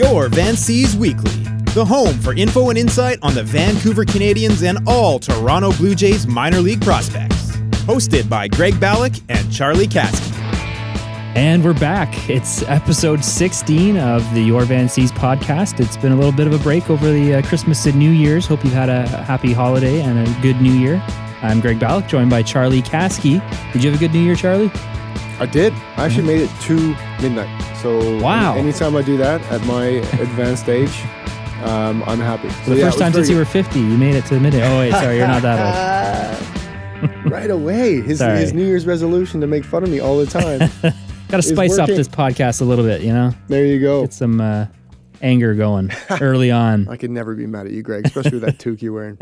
Your Van Seas Weekly, the home for info and insight on the Vancouver Canadians and all Toronto Blue Jays minor league prospects. Hosted by Greg Balloch and Charlie Caskey. And we're back. It's episode 16 of the Your Van Seas podcast. It's been a little bit of a break over the uh, Christmas and New Year's. Hope you've had a happy holiday and a good New Year. I'm Greg Balloch, joined by Charlie Caskey. Did you have a good New Year, Charlie? I did. I actually made it to midnight. So Wow. anytime I do that at my advanced age, um, I'm happy. So the yeah, first time since you were 50, you made it to the midday. Oh, wait, sorry, you're not that old. right away. His Sorry. his New Year's resolution to make fun of me all the time. Got to spice up this podcast a little bit, you know? there you go. Get some uh, anger going early on. I could never be mad at you, Greg, especially with that toque you're wearing.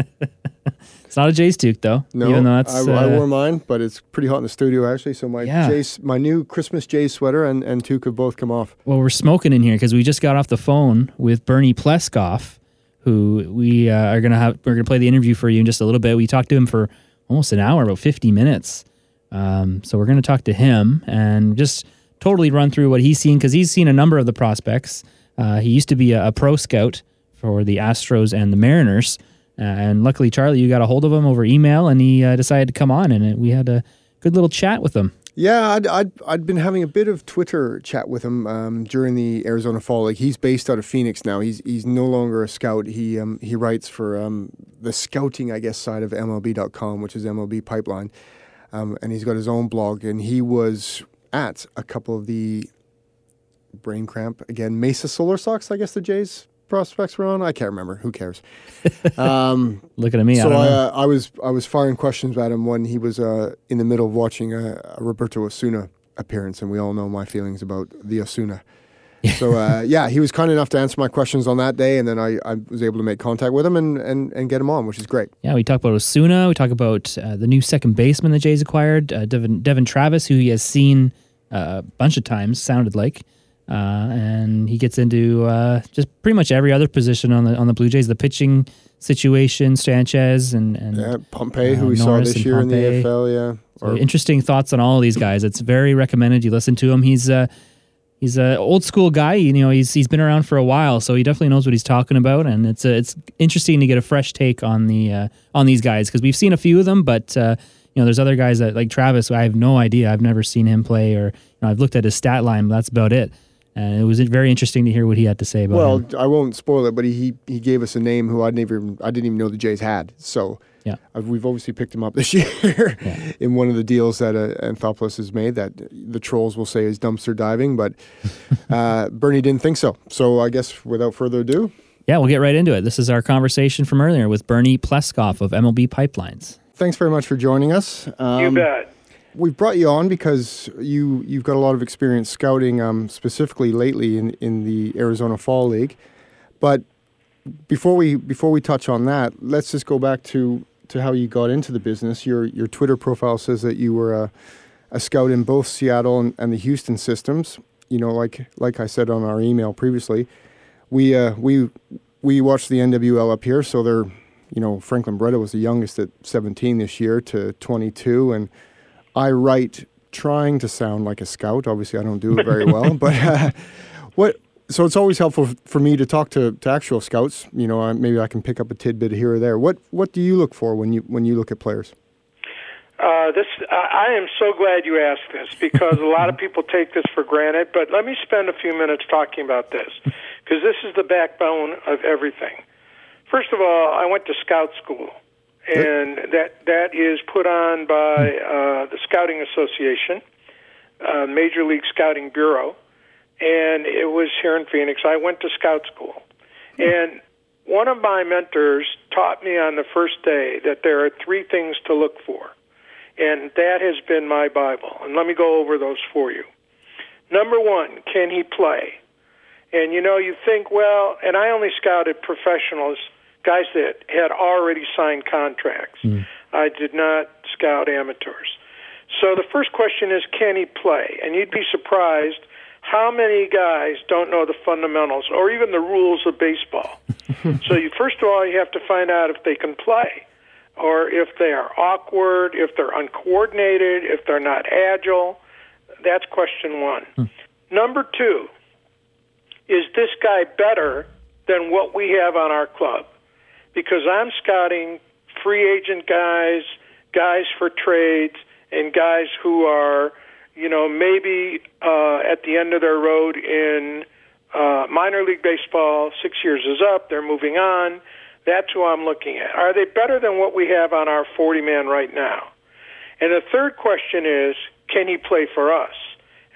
It's not a Jays toque, though. No, even though that's. I, I uh, wore mine, but it's pretty hot in the studio actually. So my Yeah. Jays, my new Christmas Jay sweater and and toque have both come off. well, we're smoking in here because we just got off the phone with Bernie Pleskoff, who we uh, are gonna have. We're gonna play the interview for you in just a little bit. We talked to him for almost an hour, about fifty minutes. Um, so we're gonna talk to him and just totally run through what he's seen because he's seen a number of the prospects. Uh, he used to be a, a pro scout for the Astros and the Mariners, uh, and luckily, Charlie, you got a hold of him over email, and he uh, decided to come on, and uh, we had a good little chat with him. Yeah, I'd, I'd, I'd been having a bit of Twitter chat with him um, during the Arizona Fall League. He's based out of Phoenix now. He's he's no longer a scout. He um, he writes for um, the scouting, I guess, side of MLB.com, which is MLB Pipeline, um, and he's got his own blog. And he was at a couple of the brain cramp again Mesa Solar Sox. I guess the Jays prospects were on. I can't remember. Who cares? Um, Looking at me, I so don't I, know. uh, I was I was firing questions at him when he was uh, in the middle of watching a, a Roberto Osuna appearance, and we all know my feelings about the Osuna. so uh, yeah, he was kind enough to answer my questions on that day, and then I, I was able to make contact with him and, and, and get him on, which is great. Yeah, we talk about Osuna. We talk about uh, the new second baseman the Jays acquired, uh, Devon, Devon Travis, who he has seen uh, a bunch of times. Sounded like, uh, and he gets into uh, just pretty much every other position on the on the Blue Jays. The pitching situation, Sanchez, and and Yeah, Pompey, Uh, who we saw this year in Pompey. the AFL, yeah. so interesting thoughts on all of these guys. It's very recommended. You listen to him. He's uh, he's a old school guy. You know, he's he's been around for a while, so he definitely knows what he's talking about. And it's uh, it's interesting to get a fresh take on the uh, on these guys because we've seen a few of them, but uh, you know, there's other guys that like Travis. I have no idea. I've never seen him play, or you know, I've looked at his stat line, but that's about it. And it was very interesting to hear what he had to say about well, him. I won't spoil it, but he, he he gave us a name who I'd never I didn't even know the Jays had. So Yeah. uh, we've obviously picked him up this year Yeah. in one of the deals that uh, Anthopoulos has made that the trolls will say is dumpster diving, but uh, Bernie didn't think so. So I guess without further ado, Yeah, we'll get right into it. This is our conversation from earlier with Bernie Pleskoff of MLB Pipelines. thanks very much for joining us. Um, You bet. We've brought you on because you you've got a lot of experience scouting, um, specifically lately in, in the Arizona Fall League. But before we before we touch on that, let's just go back to, to how you got into the business. Your your Twitter profile says that you were a, a scout in both Seattle and, and the Houston systems. You know, like like I said on our email previously, we uh, we we watched the NWL up here, so they're you know Franklin Barreto was the youngest at 17 this year to 22, and I write trying to sound like a scout. Obviously, I don't do it very well, but uh, what? So it's always helpful for me to talk to, to actual scouts. You know, uh, maybe I can pick up a tidbit here or there. What What do you look for when you when you look at players? Uh, this I I am so glad you asked this because a lot of people take this for granted. But let me spend a few minutes talking about this because this is the backbone of everything. First of all, I went to scout school, and that that is put on by uh, the Scouting Association, uh, Major League Scouting Bureau, and it was here in Phoenix. I went to scout school, and one of my mentors taught me on the first day that there are three things to look for. And that has been my Bible. And let me go over those for you. Number one, can he play? And you know, you think, well, and I only scouted professionals, guys that had already signed contracts. Hmm. I did not scout amateurs. So the first question is, can he play? And you'd be surprised how many guys don't know the fundamentals or even the rules of baseball. so you first of all you have to find out if they can play or if they are awkward, if they're uncoordinated, if they're not agile. That's question 1. Hmm. Number 2, is this guy better than what we have on our club? Because I'm scouting free agent guys, guys for trades, and guys who are, you know, maybe uh, at the end of their road in uh, minor league baseball. Six years is up. They're moving on. That's who I'm looking at. Are they better than what we have on our 40 man right now? And the third question is, can he play for us?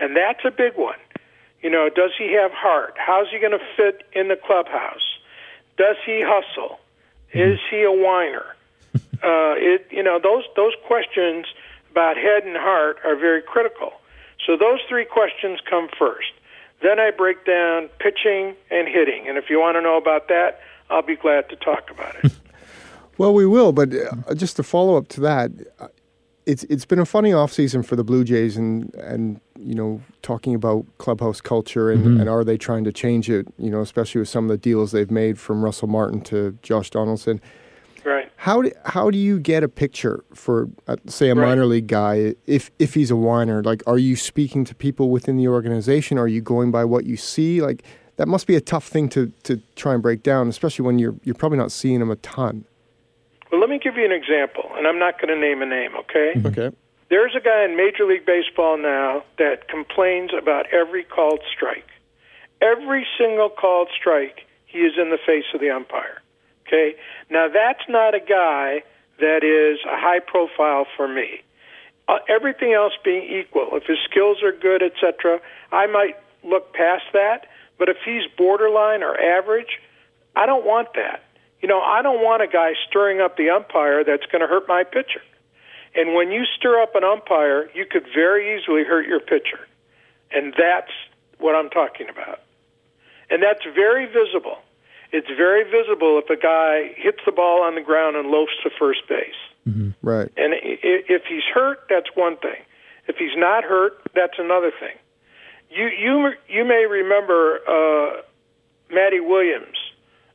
And that's a big one. You know, does he have heart? How's he going to fit in the clubhouse? Does he hustle? Is he a whiner? Uh, it, you know, those those questions about head and heart are very critical. So those three questions come first. Then I break down pitching and hitting, and if you want to know about that, I'll be glad to talk about it. Well, we will, but uh, just to follow up to that, uh, it's it's been a funny offseason for the Blue Jays and and you know talking about clubhouse culture and, and are they trying to change it, you know, especially with some of the deals they've made from Russell Martin to Josh Donaldson. right. How do, how do you get a picture for uh, say a Right. minor league guy if if he's a whiner? Like are you speaking to people within the organization? Are you going by what you see? Like that must be a tough thing to to try and break down, especially when you're you're probably not seeing him a ton. Well, let me give you an example, and I'm not going to name a name, okay? Okay. There's a guy in Major League Baseball now that complains about every called strike. Every single called strike, he is in the face of the umpire. Okay? Now, that's not a guy that is a high profile for me. Uh, everything else being equal, if his skills are good, etc., I might look past that. But if he's borderline or average, I don't want that. You know, I don't want a guy stirring up the umpire that's going to hurt my pitcher. And when you stir up an umpire, you could very easily hurt your pitcher. And that's what I'm talking about. And that's very visible. It's very visible if a guy hits the ball on the ground and loafs to first base. Right. And i- i- if he's hurt, that's one thing. If he's not hurt, that's another thing. You you you may remember uh, Matty Williams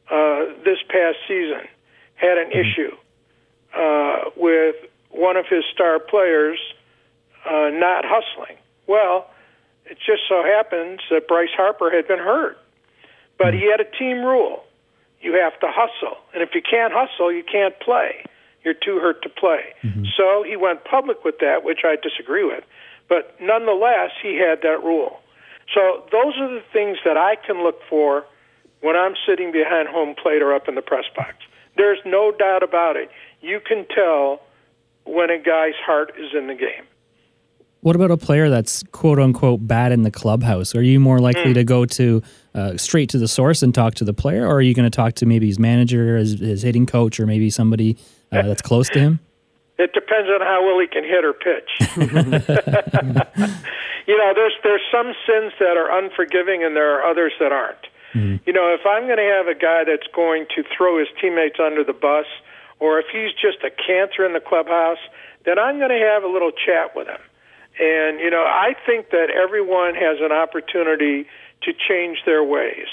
uh, this past season had an issue uh, with one of his star players uh, not hustling. Well, it just so happens that Bryce Harper had been hurt, but he had a team rule: you have to hustle, and if you can't hustle, you can't play. You're too hurt to play. So he went public with that, which I disagree with. But nonetheless, he had that rule. So those are the things that I can look for when I'm sitting behind home plate or up in the press box. There's no doubt about it. You can tell when a guy's heart is in the game. What about a player that's quote unquote bad in the clubhouse? Are you more likely to go to uh, straight to the source and talk to the player, or are you going to talk to maybe his manager, his, his hitting coach, or maybe somebody uh, that's close to him? It depends on how well he can hit or pitch. you know, there's there's some sins that are unforgiving, and there are others that aren't. Mm-hmm. You know, if I'm going to have a guy that's going to throw his teammates under the bus, or if he's just a cancer in the clubhouse, then I'm going to have a little chat with him. And you know, I think that everyone has an opportunity to change their ways.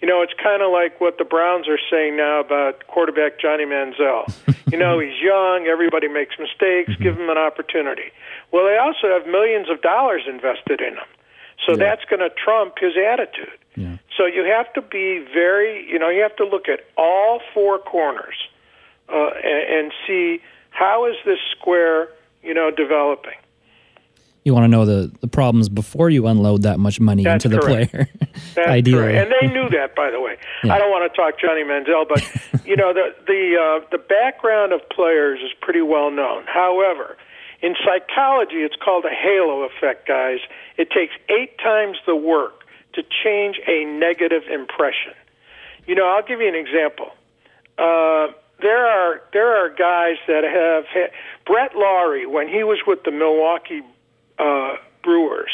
You know, it's kind of like what the Browns are saying now about quarterback Johnny Manziel. you know, he's young, everybody makes mistakes, mm-hmm. give him an opportunity. Well, they also have millions of dollars invested in him. So that's going to trump his attitude. Yeah. So you have to be very, you know, you have to look at all four corners uh, and, and see how is this square, you know, developing. You want to know the, the problems before you unload that much money That's into the correct. player. Ideally. correct. And they knew that, by the way. Yeah. I don't want to talk Johnny Manziel, but you know the the uh, the background of players is pretty well known. However, in psychology, it's called a halo effect, guys. It takes eight times the work to change a negative impression. You know, I'll give you an example. Uh, there are there are guys that have had, Brett Lawrie when he was with the Milwaukee uh, Brewers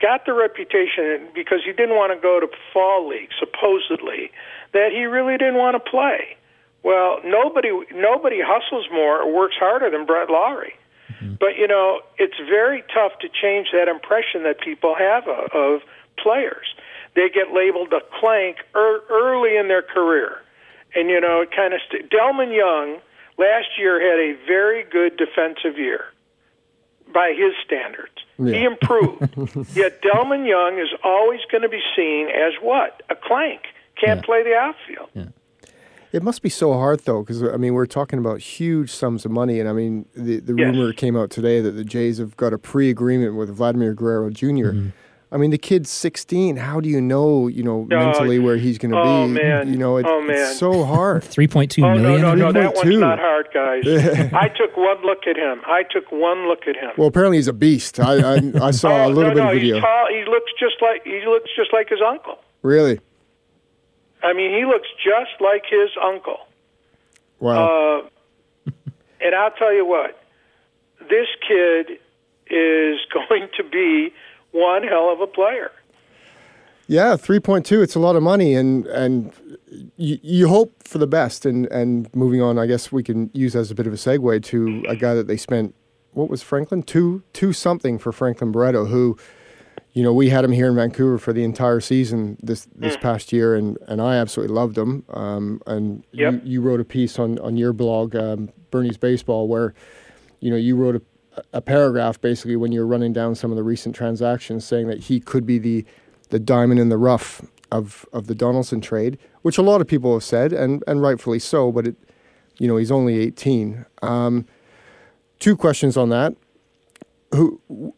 got the reputation because he didn't want to go to fall league supposedly that he really didn't want to play. Well, nobody nobody hustles more or works harder than Brett Lawrie. But you know, it's very tough to change that impression that people have of, of players. They get labeled a clank er, early in their career, and you know, it kind of. St- Delmon Young last year had a very good defensive year by his standards. He improved. Yet Delmon Young is always going to be seen as what? A clank. Can't Yeah. play the outfield. It must be so hard though, because I mean we're talking about huge sums of money, and I mean the the Yes. rumor came out today that the Jays have got a pre-agreement with Vladimir Guerrero junior Mm-hmm. I mean the kid's 16. How do you know, you know, mentally where he's going to oh, be? man. You know, it, Oh, man. it's so hard. Three point two Oh million. no, no, no! That 3.2. one's not hard, guys. I took one look at him. I took one look at him. well, apparently he's a beast. I I, I saw oh, a little no, bit no, of video. He's tall. He looks just like he looks just like his uncle. Really? I mean, he looks just like his uncle. Wow. Uh, and I'll tell you what, this kid is going to be one hell of a player. Yeah, three point two. It's a lot of money, and and you, you hope for the best. And and moving on, I guess we can use as a bit of a segue to a guy that they spent. What was Franklin two two something for Franklin Barreto, who, you know, we had him here in Vancouver for the entire season this this past year, and and I absolutely loved him. Um, and Yep. you, you wrote a piece on on your blog, um, Bernie's Baseball, where, you know, you wrote a a paragraph basically when you're running down some of the recent transactions saying that he could be the the diamond in the rough of of the Donaldson trade, which a lot of people have said and and rightfully so, but it you know, he's only 18. Um, two questions on that. Who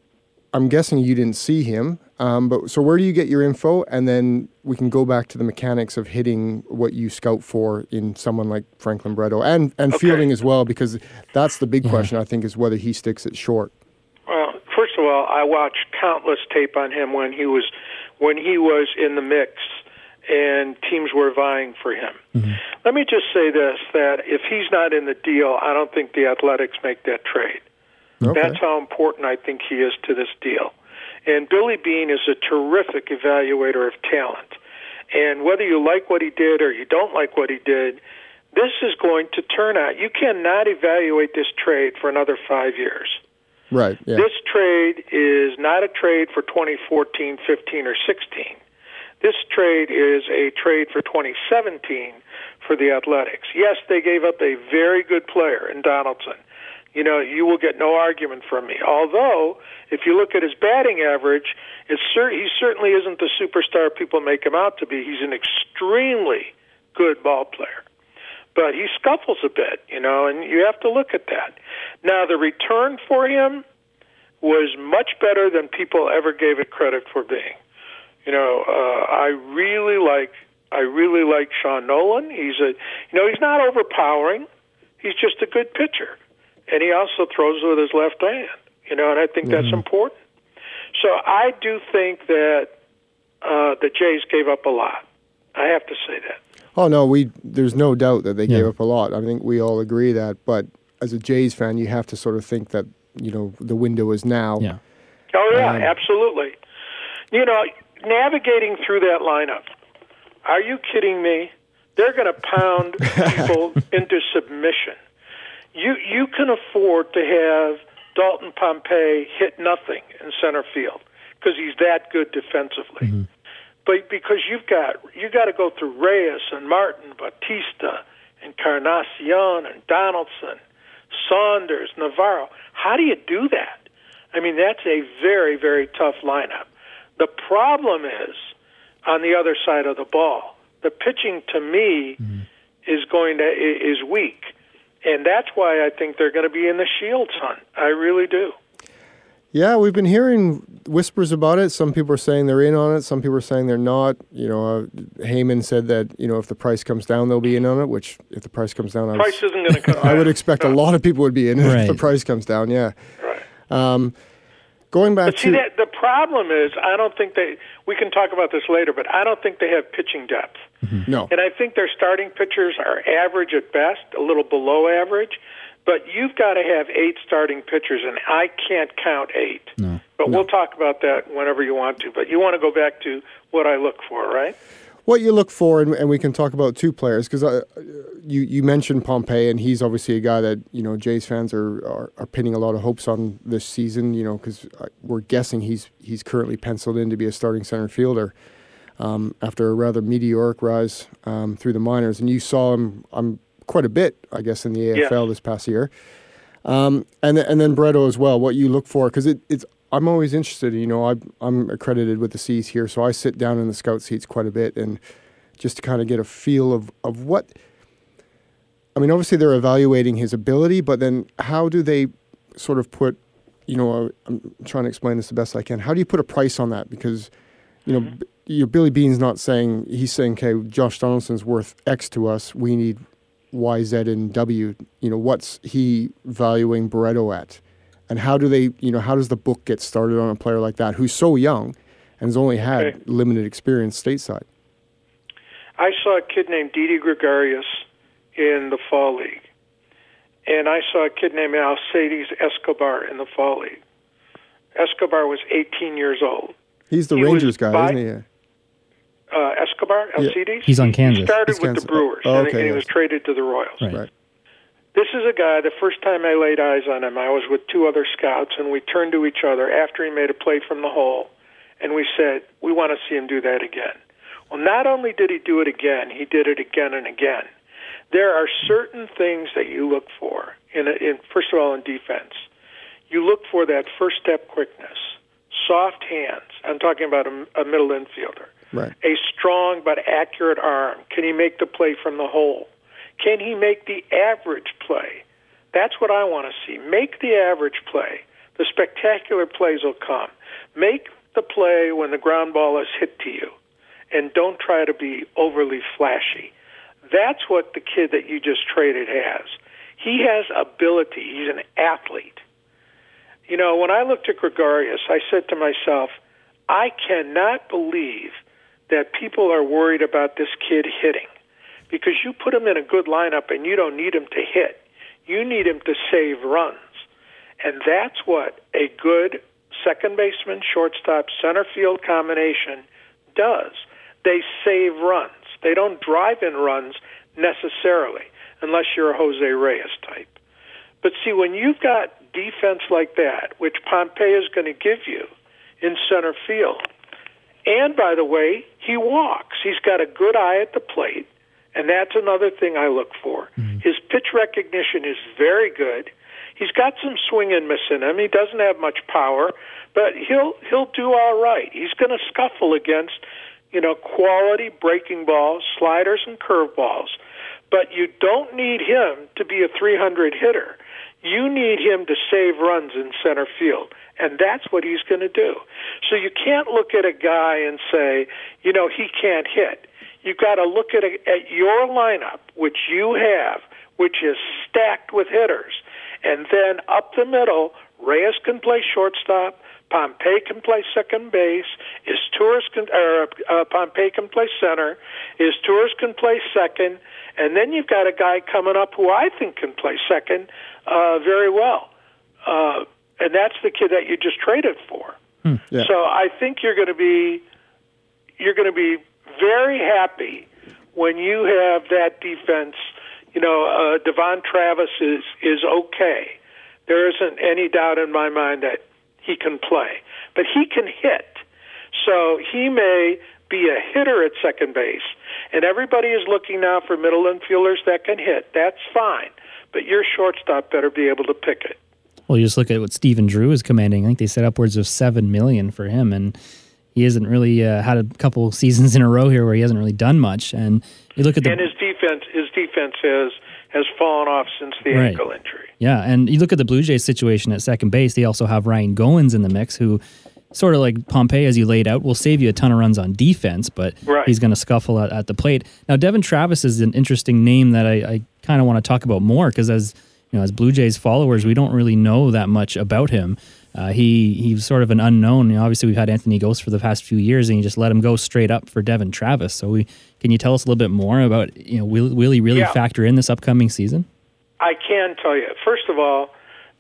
I'm guessing you didn't see him. Um, but so where do you get your info? And then we can go back to the mechanics of hitting what you scout for in someone like Franklin Barreto and, and Okay. fielding as well, because that's the big question, I think, is whether he sticks it short. Well, first of all, I watched countless tape on him when he was when he was in the mix and teams were vying for him. Let me just say this that if he's not in the deal, I don't think the Athletics make that trade. Okay. That's how important I think he is to this deal. And Billy Beane is a terrific evaluator of talent. And whether you like what he did or you don't like what he did, this is going to turn out. You cannot evaluate this trade for another five years. Right. Yeah. This trade is not a trade for 2014, 15, or 16. This trade is a trade for 2017 for the Athletics. Yes, they gave up a very good player in Donaldson. You know, you will get no argument from me. Although, if you look at his batting average, it's cer- he certainly isn't the superstar people make him out to be. He's an extremely good ball player but he scuffles a bit, you know, and you have to look at that. Now, the return for him was much better than people ever gave it credit for being. You know, uh, I really like I really like Sean Nolin. He's a you know he's not overpowering. He's just a good pitcher, and he also throws with his left hand. You know, and I think that's important. So I do think that uh, the Jays gave up a lot. I have to say that. Oh no, we there's no doubt that they gave up a lot. I think we all agree that. But as a Jays fan, you have to sort of think that you know the window is now. Yeah. Oh yeah, Um, absolutely. You know, navigating through that lineup. Are you kidding me? They're going to pound people into submission. You you can afford to have Dalton Pompey hit nothing in center field because he's that good defensively. Mm-hmm. But because you've got you got to go through Reyes and Martin, Bautista, Encarnacion and Donaldson, Saunders, Navarro. How do you do that? I mean, that's a very, very tough lineup. The problem is on the other side of the ball. The pitching to me mm-hmm. is going to is weak, and that's why I think they're going to be in the Shields hunt. I really do. Yeah, we've been hearing whispers about it. Some people are saying they're in on it. Some people are saying they're not. You know, uh, Heyman said that you know if the price comes down, they'll be in on it. Which if the price comes down, I, was- Price isn't going to come. I would down. expect a lot of people would be in it if the price comes down. Yeah. Right. Um, going back But see, to that the problem is, I don't think they. We can talk about this later, but I don't think they have pitching depth. Mm-hmm. no, And I think their starting pitchers are average at best, a little below average. But you've got to have eight starting pitchers, and I can't count eight. No. But we'll talk about that whenever you want to. But you want to go back to what I look for, right? What you look for, and, and we can talk about two players because you you mentioned Pompey, and he's obviously a guy that you know Jays fans are are, are pinning a lot of hopes on this season. You know, because we're guessing he's he's currently penciled in to be a starting center fielder um, after a rather meteoric rise um, through the minors, and you saw him um, quite a bit, I guess, in the AFL Yeah. this past year. Um, and and then Barreto as well. What you look for because it, it's I'm always interested. You know, I, I'm accredited with the C's here, so I sit down in the scout seats quite a bit, and just to kind of get a feel of of what. I mean, obviously they're evaluating his ability, but then how do they sort of put, you know, I'm trying to explain this the best I can. How do you put a price on that? Because, you know, Mm-hmm. you know, Billy Beane's not saying he's saying, okay, Josh Donaldson's worth X to us. We need Y, Z, and W. You know, what's he valuing Barreto at? And how do they, you know, how does the book get started on a player like that who's so young and has only had Okay. limited experience stateside? I saw a kid named Didi Gregorius in the Fall League. And I saw a kid named Alcides Escobar in the Fall League. Escobar was 18 years old. He's the He Rangers guy, by- isn't he? Uh, Escobar, Yeah. Alcides? He's on Kansas. He started He's with Kansas. the Brewers, Oh, and, okay, and he yes. was traded to the Royals. Right. Right. This is a guy, the first time I laid eyes on him, I was with two other scouts, and we turned to each other after he made a play from the hole, and we said, We want to see him do that again. Well, not only did he do it again, he did it again and again. There are certain things that you look for, in, in first of all, in defense. You look for that first step quickness, soft hands. I'm talking about a, a middle infielder Right. a strong but accurate arm? Can he make the play from the hole? Can he make the average play? That's what I want to see. Make the average play. The spectacular plays will come. Make the play when the ground ball is hit to you, and don't try to be overly flashy. That's what the kid that you just traded has. He has ability. He's an athlete. You know, when I looked at Gregorius, I said to myself, I cannot believe that people are worried about this kid hitting because you put him in a good lineup and you don't need him to hit. You need him to save runs. And that's what a good second baseman, shortstop, center field combination does. They save runs. They don't drive in runs necessarily, unless you're a Jose Reyes type. But see, when you've got defense like that, which Pompey is going to give you in center field, and by the way, he walks. He's got a good eye at the plate, and that's another thing I look for. Mm-hmm. His pitch recognition is very good. He's got some swing and miss in him. He doesn't have much power, but he'll he'll do all right. He's going to scuffle against, you know, quality breaking balls, sliders, and curveballs. But you don't need him to be a 300 hitter. You need him to save runs in center field, and that's what he's going to do. So you can't look at a guy and say, you know, he can't hit. You've got to look at, a, at your lineup, which you have, which is stacked with hitters, and then up the middle, Reyes can play shortstop. Pompey can play second base. Is Torres can or uh, Pompey can play center. Is Torres can play second, and then you've got a guy coming up who I think can play second uh, very well, uh, and that's the kid that you just traded for. Yeah. So I think you're going to be you're going to be very happy when you have that defense. You know, uh, Devon Travis is is okay. There isn't any doubt in my mind that he can play, but he can hit. So he may be a hitter at second base, and everybody is looking now for middle infielders that can hit. That's fine, but your shortstop better be able to pick it. Well, you just look at what Stephen Drew is commanding. I think they said upwards of seven million for him, and he hasn't really uh, had a couple seasons in a row here where he hasn't really done much. And you look at the And his defense, his defense has has fallen off since the Right. ankle injury. Yeah, and you look at the Blue Jays situation at second base. They also have Ryan Goins in the mix, who sort of like Pompey, as you laid out, will save you a ton of runs on defense, but Right. he's going to scuffle at, at the plate. Now, Devon Travis is an interesting name that I, I kind of want to talk about more because as you know, as Blue Jays followers, we don't really know that much about him. Uh, he he's sort of an unknown. You know, obviously, we've had Anthony Gose for the past few years, and you just let him go straight up for Devon Travis. So, we can you tell us a little bit more about you know will will he really Yeah. factor in this upcoming season? I can tell you. First of all,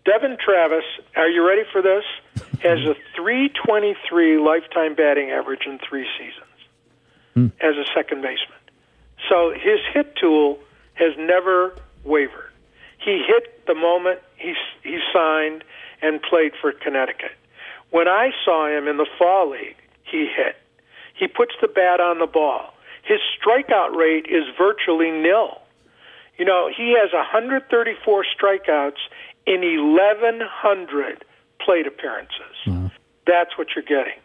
Devon Travis, are you ready for this? Has a 323 lifetime batting average in three seasons as a second baseman. So his hit tool has never wavered. He hit the moment he he signed and played for Connecticut. When I saw him in the fall league, he hit. He puts the bat on the ball. His strikeout rate is virtually nil. You know, he has 134 strikeouts in 1,100 plate appearances. That's what you're getting.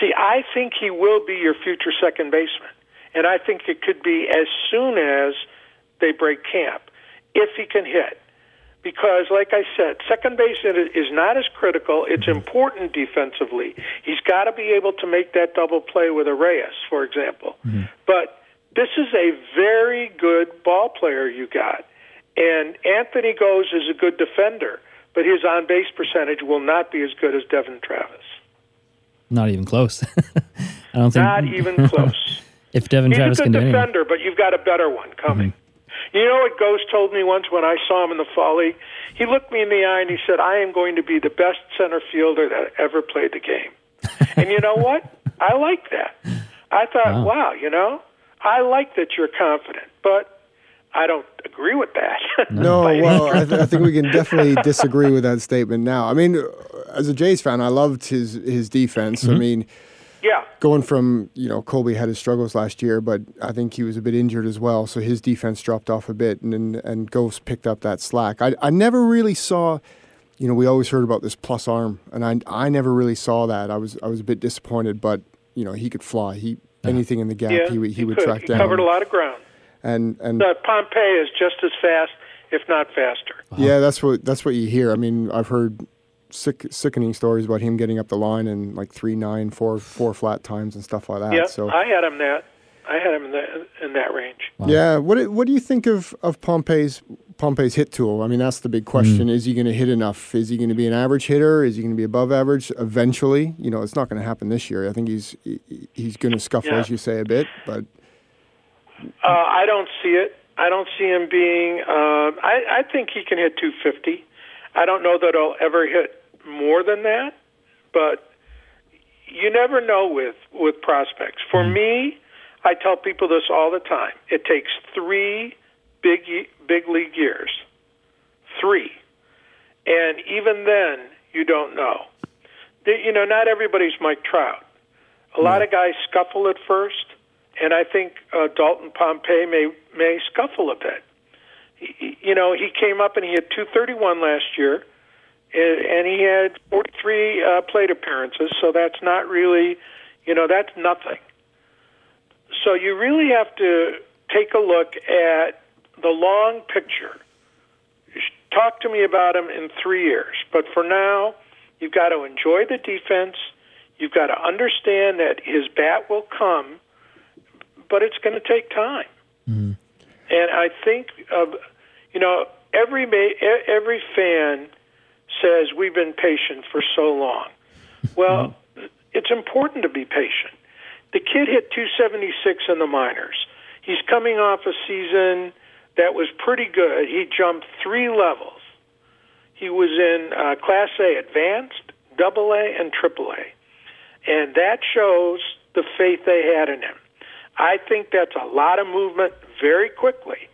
See, I think he will be your future second baseman, and I think it could be as soon as they break camp if he can hit. Because, like I said, second base is not as critical. It's important defensively. He's got to be able to make that double play with Reyes, for example. Mm-hmm. But this is a very good ball player you got. And Anthony Gose is a good defender, but his on base percentage will not be as good as Devon Travis. Not even close. I don't think. Not even close. if Devon He's Travis a good can do defender, anything. but you've got a better one coming. Mm-hmm. You know what Gose told me once when I saw him in the fall league? He looked me in the eye and he said, I am going to be the best center fielder that ever played the game. and you know what? I like that. I thought, wow. wow, you know, I like that you're confident, but I don't agree with that. no, well, I, th- I, think we can definitely disagree with that statement now. I mean, as a Jays fan, I loved his his defense. Mm-hmm. I mean, yeah, going from you know Colby had his struggles last year, but I think he was a bit injured as well, so his defense dropped off a bit, and and, and Gose picked up that slack. I I never really saw. You know, we always heard about this plus arm, and I I never really saw that. I was I was a bit disappointed, but you know he could fly. He anything in the gap, yeah, he, he, he would could. track he down. Covered a lot of ground. And and uh, Pompey is just as fast, if not faster. Yeah, that's what that's what you hear. I mean, I've heard sick, sickening stories about him getting up the line in like three nine, four four flat times and stuff like that. Yeah, so I had him that. I had him in that in that range. Wow. Yeah. What what do you think of of Pompey's Pompey's hit tool? I mean, that's the big question. Mm. Is he going to hit enough? Is he going to be an average hitter? Is he going to be above average eventually? You know, it's not going to happen this year. I think he's he's going to scuffle, yeah. as you say, a bit. But uh, I don't see it. I don't see him being. Uh, I, I think he can hit 250. I don't know that he'll ever hit more than that, but you never know with with prospects. For me, I tell people this all the time. It takes three big big league years, three, and even then, you don't know. You know, not everybody's Mike Trout. A lot of guys scuffle at first, and I think uh, Dalton Pompey may may scuffle a bit. He, you know, he came up and he had 231 last year, and he had 43 uh, plate appearances. So that's not really, you know, that's nothing. So you really have to take a look at the long picture. Talk to me about him in three years, but for now, you've got to enjoy the defense. You've got to understand that his bat will come, but it's going to take time. Mm-hmm. And I think, uh, you know, every every fan says we've been patient for so long. Well, it's important to be patient. The kid hit 276 in the minors. He's coming off a season that was pretty good. He jumped three levels. He was in uh, Class A Advanced, Double A, and Triple A. And that shows the faith they had in him. I think that's a lot of movement very quickly,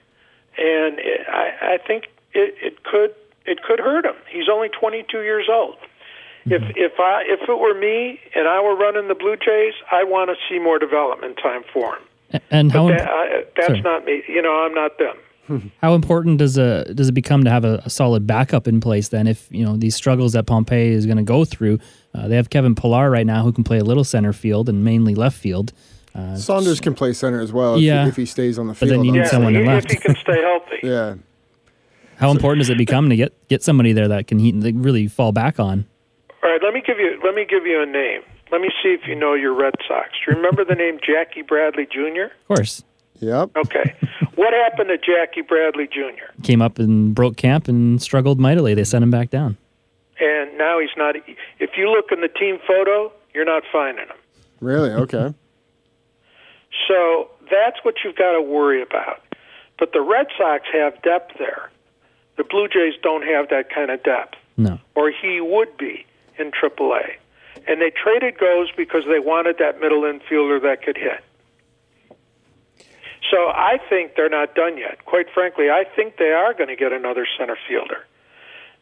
and it, I, I think it, it could it could hurt him. He's only 22 years old. Mm-hmm. If if I if it were me and I were running the Blue Jays, I want to see more development time for him. And how that, I, that's sorry. not me. You know, I'm not them. How important does a does it become to have a, a, solid backup in place then? If you know these struggles that Pompey is going to go through, uh, they have Kevin Pillar right now who can play a little center field and mainly left field. Uh, Saunders can play center as well if, yeah, if he stays on the field. But then you need yeah, someone he, left. If he can stay healthy. yeah. How so, important does it become to get get somebody there that can he, really fall back on? All right, let me give you let me give you a name. Let me see if you know your Red Sox. Do you remember the name Jackie Bradley Jr.? Of course. Yep. Okay. what happened to Jackie Bradley Jr.? Came up and broke camp and struggled mightily. They sent him back down. And now he's not. If you look in the team photo, you're not finding him. Really? Okay. so that's what you've got to worry about. But the Red Sox have depth there. The Blue Jays don't have that kind of depth. No. Or he would be in AAA. And they traded Gose because they wanted that middle infielder that could hit. So I think they're not done yet. Quite frankly, I think they are going to get another center fielder.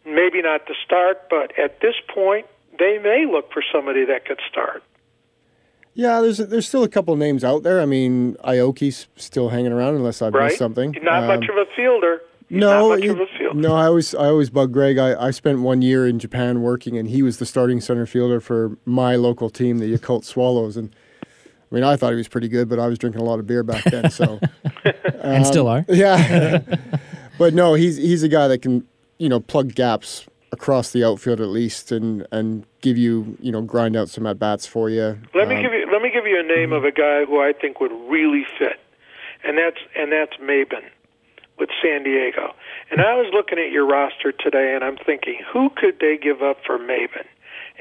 Maybe not to start, but at this point, they may look for somebody that could start. Yeah, there's there's still a couple names out there. I mean, Aoki's still hanging around unless I've right? missed something. Not um, much of a fielder. He's no, not much you- of a fielder. no. I always, I always bug Greg. I, I spent one year in Japan working, and he was the starting center fielder for my local team, the Yakult Swallows. And I mean, I thought he was pretty good, but I was drinking a lot of beer back then, so and still are. yeah. but no, he's he's a guy that can, you know, plug gaps across the outfield at least, and and give you, you know, grind out some at bats for you. Let me Um, give you let me give you a name of a guy who I think would really fit, and that's and that's Maybin with San Diego. And I was looking at your roster today, and I'm thinking, who could they give up for Maybin?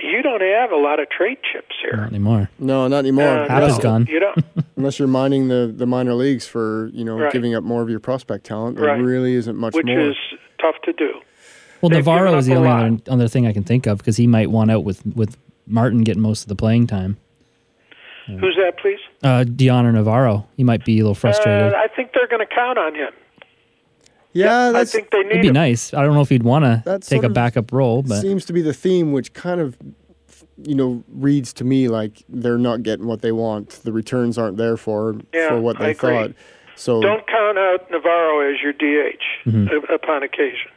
You don't have a lot of trade chips here. Not anymore. No, not anymore. Uh, Half no, is gone. You don't. Unless you're mining the, the minor leagues for you know Right. giving up more of your prospect talent, there Right. really isn't much which more. Which is tough to do. Well, They've Navarro is the only other, other thing I can think of because he might want out with, with Martin getting most of the playing time. Who's that, please? Uh, Dioner Navarro, he might be a little frustrated. Uh, I think they're going to count on him. Yeah, I think they need. It'd be him. nice. I don't know if he'd want to take a backup role, but it seems to be the theme, which kind of you know reads to me like they're not getting what they want. The returns aren't there for Yeah, for what I they agree. thought. So Don't count out Navarro as your DH Mm-hmm. upon occasion.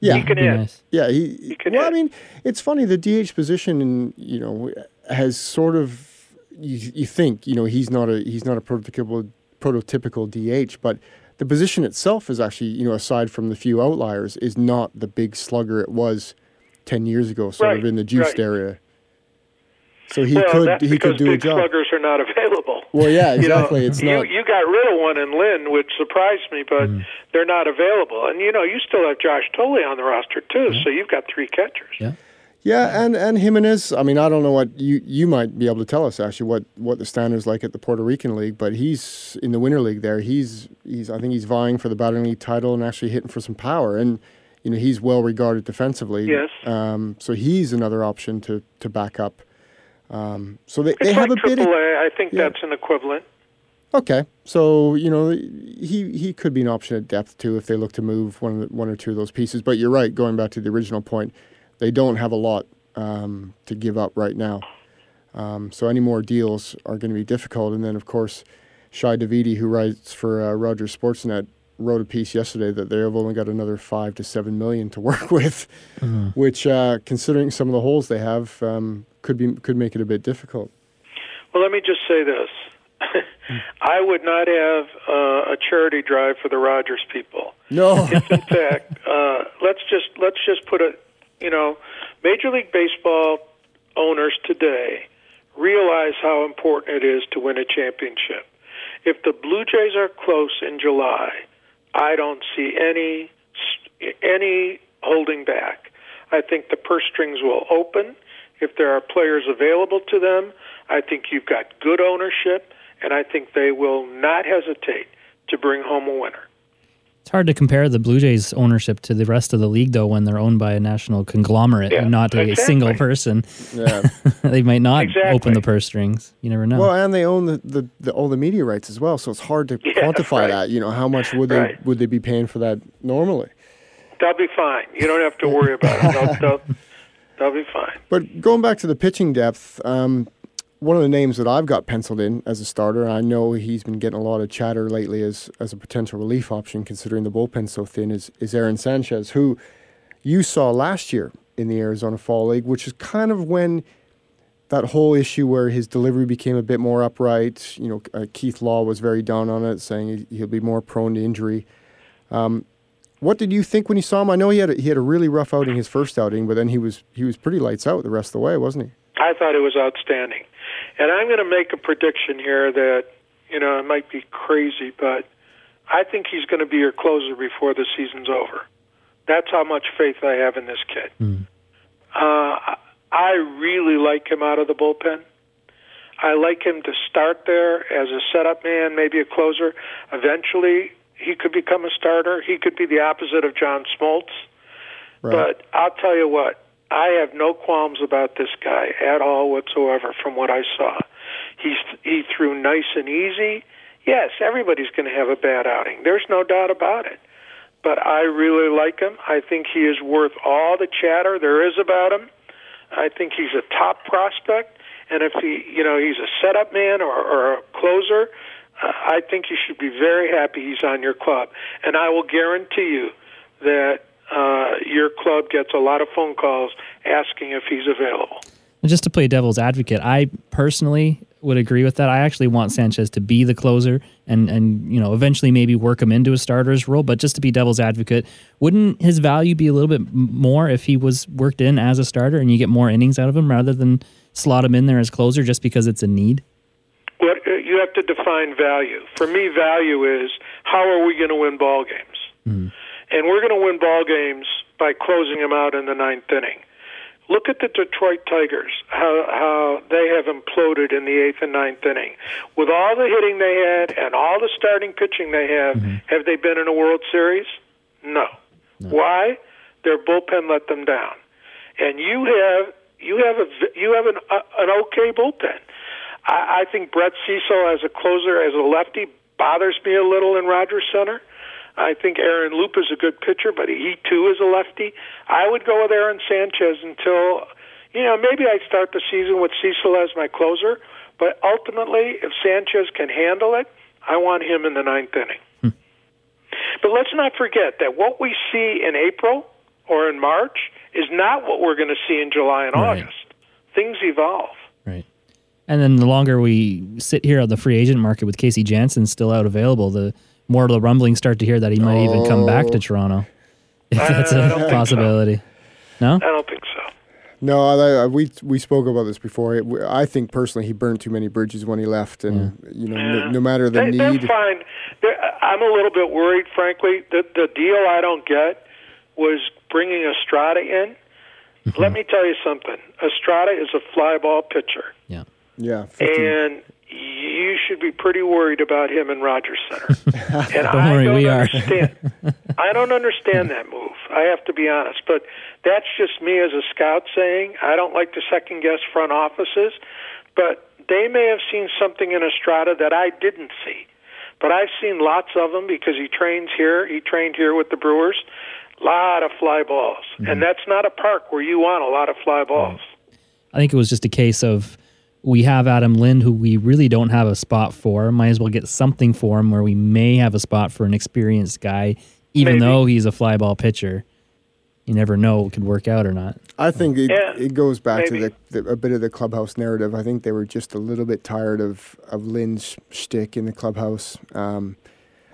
yeah, he can be hit. nice. Yeah, he. can well, I mean, it's funny. The DH position, and you know, has sort of you, you think you know he's not a he's not a prototypical prototypical DH, but the position itself is actually you know aside from the few outliers is not the big slugger it was ten years ago, sort of in the juiced right. area. So he well, could he could do a big job. sluggers are not available. Well, yeah, You know, exactly. it's you, not. you got rid of one in Lind, which surprised me, but Mm-hmm. they're not available. And you know, you still have Josh Thole on the roster too, so you've got three catchers. Yeah. Yeah, and and Jimenez. I mean, I don't know what you you might be able to tell us actually what what the standards like at the Puerto Rican league, but he's in the winter league there. He's he's I think he's vying for the batting league title and actually hitting for some power, and you know he's well regarded defensively. Yes. Um, so he's another option to to back up. Um, so they, It's they have like a bit. Of, I think yeah. that's an equivalent. okay, so you know he he could be an option at depth too if they look to move one of the, one or two of those pieces. But you're right. Going back to the original point, they don't have a lot um, to give up right now. Um, so any more deals are going to be difficult. And then of course, Shai Davidi, who writes for uh, Rogers Sportsnet, wrote a piece yesterday that they have only got another five to seven million to work with, which, uh, considering some of the holes they have, um, could be could make it a bit difficult. Well, let me just say this. I would not have uh, a charity drive for the Rogers people. No, If in fact, uh, let's just let's just put it, you know, Major League Baseball owners today realize how important it is to win a championship. If the Blue Jays are close in July, I don't see any any holding back. I think the purse strings will open if there are players available to them. I think you've got good ownership, and I think they will not hesitate to bring home a winner. It's hard to compare the Blue Jays ownership to the rest of the league, though, when they're owned by a national conglomerate Yeah, and not a single person. yeah. they might not Exactly. open the purse strings. You never know. Well, and they own the, the, the all the media rights as well, so it's hard to Yeah, quantify right. that. You know, how much would they Right. would they be paying for that normally? They'll be fine. You don't have to worry about it. They'll, they'll, they'll be fine. But going back to the pitching depth, um, one of the names that I've got penciled in as a starter, and I know he's been getting a lot of chatter lately as as a potential relief option, considering the bullpen's so thin, is is Aaron Sanchez, who you saw last year in the Arizona Fall League, which is kind of when that whole issue where his delivery became a bit more upright. You know, uh, Keith Law was very down on it, saying he- he'll be more prone to injury. Um, what did you think when you saw him? I know he had a, he had a really rough outing his first outing, but then he was he was pretty lights out the rest of the way, wasn't he? I thought it was outstanding. And I'm going to make a prediction here that, you know, it might be crazy, but I think he's going to be your closer before the season's over. That's how much faith I have in this kid. Uh, I really like him out of the bullpen. I like him to start there as a setup man, maybe a closer. Eventually, he could become a starter. He could be the opposite of John Smoltz. Right. But I'll tell you what, I have no qualms about this guy at all whatsoever from what I saw. He's he threw nice and easy. Yes, everybody's going to have a bad outing. There's no doubt about it. But I really like him. I think he is worth all the chatter there is about him. I think he's a top prospect, and if he, you know, he's a setup man or, or a closer, uh, I think you should be very happy he's on your club. And I will guarantee you that uh, your club gets a lot of phone calls asking if he's available. And just to play devil's advocate, I personally would agree with that. I actually want Sanchez to be the closer and and you know eventually maybe work him into a starter's role. But just to be devil's advocate, wouldn't his value be a little bit more if he was worked in as a starter and you get more innings out of him rather than slot him in there as closer just because it's a need? What uh, you have to define value. For me, value is how are we going to win ball games, mm. And we're going to win ball games by closing them out in the ninth inning. Look at the Detroit Tigers, how, how they have imploded in the eighth and ninth inning. With all the hitting they had and all the starting pitching they have, mm-hmm. have they been in a World Series? No. no. Why? Their bullpen let them down. And you have you have a you have an uh, an okay bullpen. I, I think Brett Cecil as a closer, as a lefty, bothers me a little in Rogers Center. I think Aaron Loup is a good pitcher, but he too is a lefty. I would go with Aaron Sanchez until, you know, maybe I start the season with Cecil as my closer. But ultimately, if Sanchez can handle it, I want him in the ninth inning. Hmm. But let's not forget that what we see in April or in March is not what we're going to see in July and right. August. Things evolve. Right. And then the longer we sit here on the free agent market with Casey Janssen still out available, the more of the rumblings start to hear that he might oh. even come back to Toronto. If that's a possibility. So. No? I don't think so. No, I, I, we we spoke about this before. I think personally he burned too many bridges when he left, and yeah. you know, yeah. no, no, matter the they, need. They're fine. They're, I'm a little bit worried, frankly. The the deal I don't get was bringing Estrada in. Mm-hmm. Let me tell you something. Estrada is a fly ball pitcher. Yeah. Yeah. 50. And you should be pretty worried about him in Rogers Center. And don't I worry, don't we understand. Are. I don't understand that move. I have to be honest, but that's just me as a scout saying I don't like to second guess front offices, but they may have seen something in Estrada that I didn't see. But I've seen lots of them because he trains here. He trained here with the Brewers. A lot of fly balls, mm-hmm. and that's not a park where you want a lot of fly balls. I think it was just a case of we have Adam Lind, who we really don't have a spot for. Might as well get something for him where we may have a spot for an experienced guy, even Maybe. though he's a fly ball pitcher. You never know it could work out or not. I think it, yeah, it goes back maybe. to the, the, a bit of the clubhouse narrative. I think they were just a little bit tired of, of Lind's shtick in the clubhouse. Um,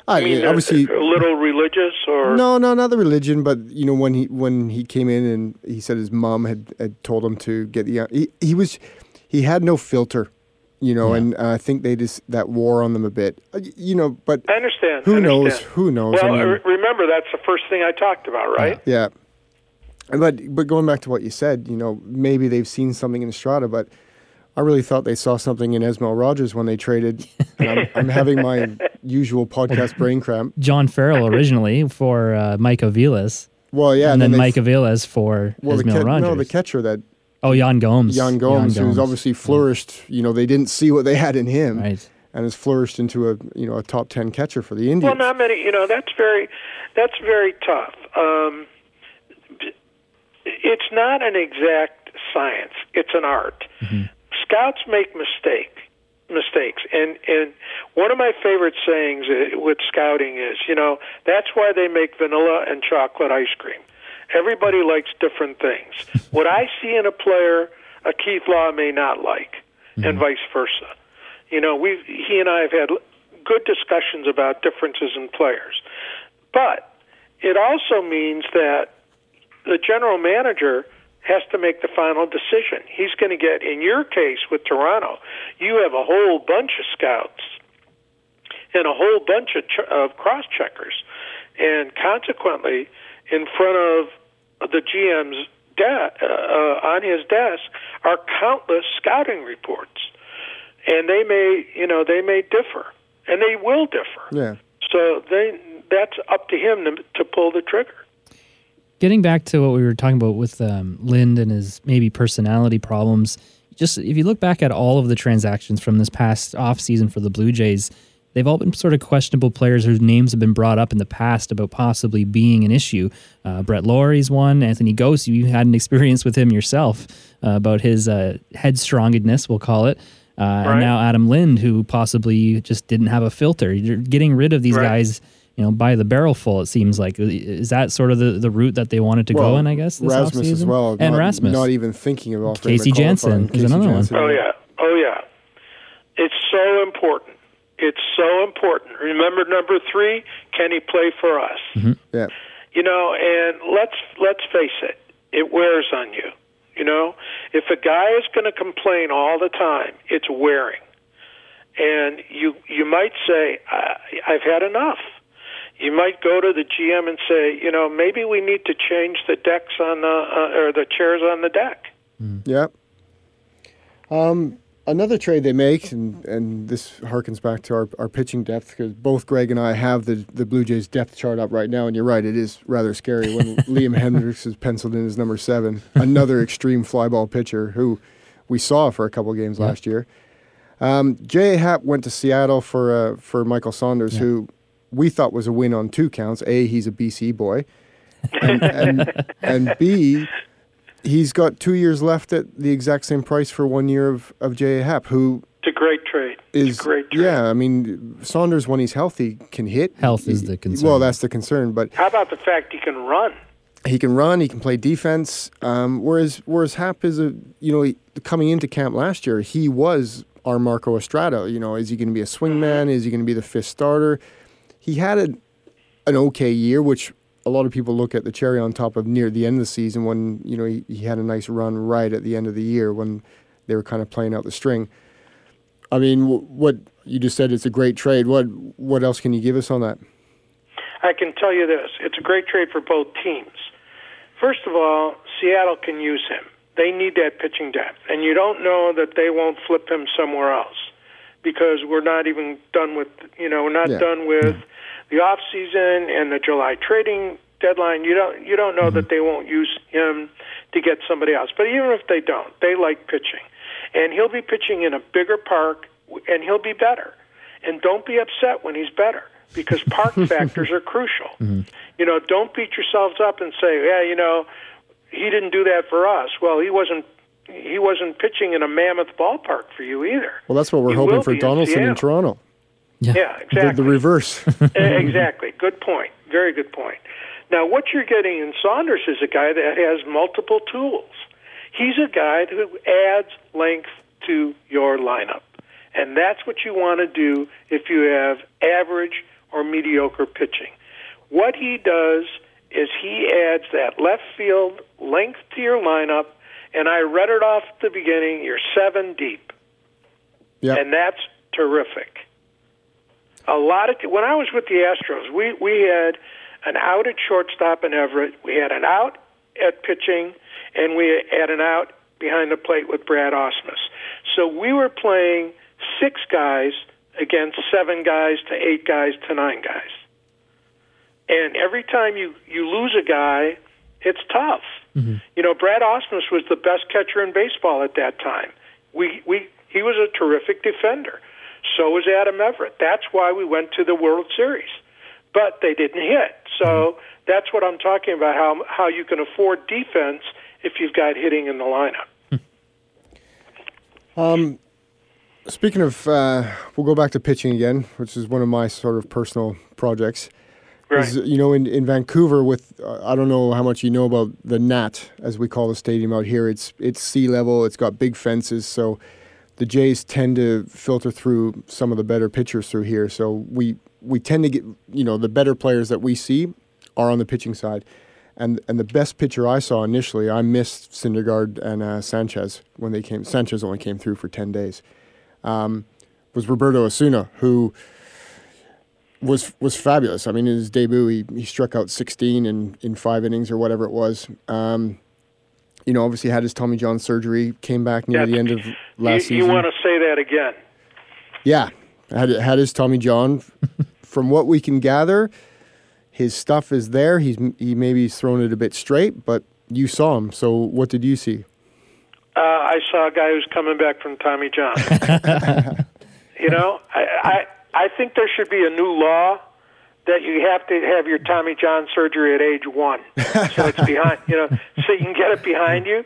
I mean, obviously a little religious or no, no, not the religion, but you know when he when he came in and he said his mom had, had told him to get the he, he was he had no filter, you know, yeah. and uh, I think they just that wore on them a bit, uh, you know. But I understand. Who I understand. knows? Who knows? Well, I mean, remember that's the first thing I talked about, right? Yeah. But but going back to what you said, you know, maybe they've seen something in Estrada, but I really thought they saw something in Esmil Rogers when they traded. I'm, I'm, having my usual podcast brain cramp. John Farrell originally for uh, Mike Aviles. Well, yeah, and, and then, then Mike Aviles for well, Esmil the ca- Rogers. No, the catcher that Oh, Yan Gomes. Yan Gomes, Yan Gomes. who's obviously flourished. Yeah. You know, they didn't see what they had in him, right. and has flourished into a you know a top ten catcher for the Indians. Well, not many. You know, that's very that's very tough. Um, it's not an exact science; it's an art. Mm-hmm. Scouts make mistake mistakes, and and one of my favorite sayings uh, with scouting is, you know, that's why they make vanilla and chocolate ice cream Everybody likes different things. what I see in a player, a Keith Law may not like, mm-hmm. and vice versa. You know, we he and I have had good discussions about differences in players, but it also means that the general manager has to make the final decision. He's going to get, in your case with Toronto, you have a whole bunch of scouts and a whole bunch of, ch- of cross checkers, and consequently, in front of the GM's de- uh, uh, on his desk are countless scouting reports, and they may, you know, they may differ, and they will differ. Yeah. So they that's up to him to, to pull the trigger. Getting back to what we were talking about with um, Lind and his maybe personality problems, just if you look back at all of the transactions from this past off season for the Blue Jays, they've all been sort of questionable players whose names have been brought up in the past about possibly being an issue. Uh, Brett Lawrie's one. Anthony Gose, you had an experience with him yourself uh, about his uh, headstrongingness, we'll call it. Uh, right. And now Adam Lind, who possibly just didn't have a filter. You're getting rid of these right. guys you know, by the barrel full. It seems like is that sort of the, the route that they wanted to well, go in? I guess this Rasmus offseason? as well, and not, Rasmus, not even thinking of off Casey Janssen is another one. Oh yeah, oh yeah. It's so important. It's so important. Remember number three? Can he play for us? Mm-hmm. Yeah. You know, and let's let's face it, it wears on you. You know, if a guy is going to complain all the time, it's wearing. And you you might say, I've had enough. You might go to the GM and say, you know, maybe we need to change the decks on the uh, or the chairs on the deck. Mm. Yep. Um, another trade they make, and, and this harkens back to our, our pitching depth, because both Greg and I have the, the Blue Jays depth chart up right now, and you're right, it is rather scary when Liam Hendriks is penciled in as number seven, another extreme flyball pitcher who we saw for a couple games yeah. last year. Um, J.A. Happ went to Seattle for uh, for Michael Saunders, yeah. who we thought was a win on two counts. A, he's a BC boy, and, and, and B, he's got two years left at the exact same price for one year of, of J.A. Happ, who it's a great trade. Is it's a great trade. Yeah, I mean Saunders when he's healthy can hit. Health he, is the concern. Well, that's the concern. But how about the fact he can run? He can run. He can play defense. Um, whereas whereas Happ is a you know he, coming into camp last year he was our Marco Estrada. You know, is he going to be a swingman? Is he going to be the fifth starter? He had a, an okay year, which a lot of people look at the cherry on top of near the end of the season when you know he, he had a nice run right at the end of the year when they were kind of playing out the string. I mean, what you just said, it's a great trade. What what else can you give us on that? I can tell you this: it's a great trade for both teams. First of all, Seattle can use him. They need that pitching depth, and you don't know that they won't flip him somewhere else because we're not even done with you know we're not Yeah. done with the off season and the July trading deadline. You don't you don't know mm-hmm. that they won't use him to get somebody else. But even if they don't, they like pitching, and he'll be pitching in a bigger park, and he'll be better. And don't be upset when he's better because park factors are crucial. Mm-hmm. You know, don't beat yourselves up and say, yeah, you know, he didn't do that for us. Well, he wasn't. He wasn't pitching in a mammoth ballpark for you either. Well, that's what we're He hoping for Donaldson in Toronto. Yeah. Yeah, The, exactly. the reverse. Eh, exactly. Good point. Very good point. Now, what you're getting in Saunders is a guy that has multiple tools. He's a guy who adds length to your lineup. And that's what you want to do if you have average or mediocre pitching. What he does is he adds that left field length to your lineup, and I read it off at the beginning, you're seven deep. Yep. And that's terrific a lot of when I was with the Astros, we we had an out at shortstop in Everett, we had an out at pitching, and we had an out behind the plate with Brad Ausmus. So we were playing six guys against seven guys to eight guys to nine guys. And every time you you lose a guy, it's tough. Mm-hmm. You know, Brad Ausmus was the best catcher in baseball at that time. We we he was a terrific defender. So was Adam Everett. That's why we went to the World Series. But they didn't hit. So that's what I'm talking about how how you can afford defense if you've got hitting in the lineup. Um, speaking of, uh, we'll go back to pitching again, which is one of my sort of personal projects. Is, you know, in, in Vancouver, with uh, I don't know how much you know about the Nat, as we call the stadium out here. It's it's sea level. It's got big fences, so the Jays tend to filter through some of the better pitchers through here. So we we tend to get you know the better players that we see are on the pitching side, and and the best pitcher I saw initially, I missed Syndergaard and uh, Sanchez when they came. Sanchez only came through for ten days. Um, was Roberto Osuna who was was fabulous. I mean, in his debut, he, he struck out 16 in, in five innings or whatever it was. Um, you know, obviously had his Tommy John surgery, came back near Yeah, the end of last you, you season. want to say that again? Yeah, had had his Tommy John. From what we can gather, his stuff is there. He's he maybe thrown it a bit straight, but you saw him. So what did you see? Uh, I saw a guy who's coming back from Tommy John. you know, I, I I think there should be a new law that you have to have your Tommy John surgery at age one, so it's behind. You know, so you can get it behind you.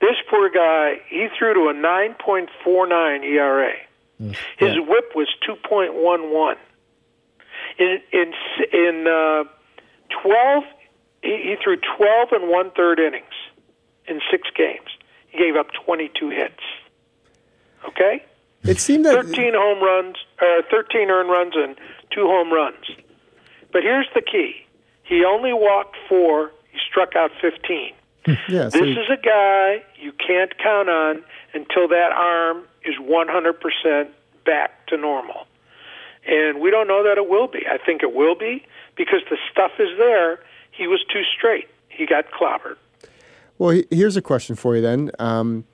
This poor guy, he threw to a 9.49 ERA. His whip was 2.11. In in in uh, twelve, he, he threw twelve and one third innings in six games. He gave up twenty two hits. Okay, It seemed that thirteen home runs, uh, thirteen earned runs, and two home runs. But here's the key: he only walked four. He struck out fifteen. yeah, so This is a guy you can't count on until that arm is 100% back to normal. And we don't know that it will be. I think it will be because the stuff is there. He was too straight. He got clobbered. Well, here's a question for you then. Um,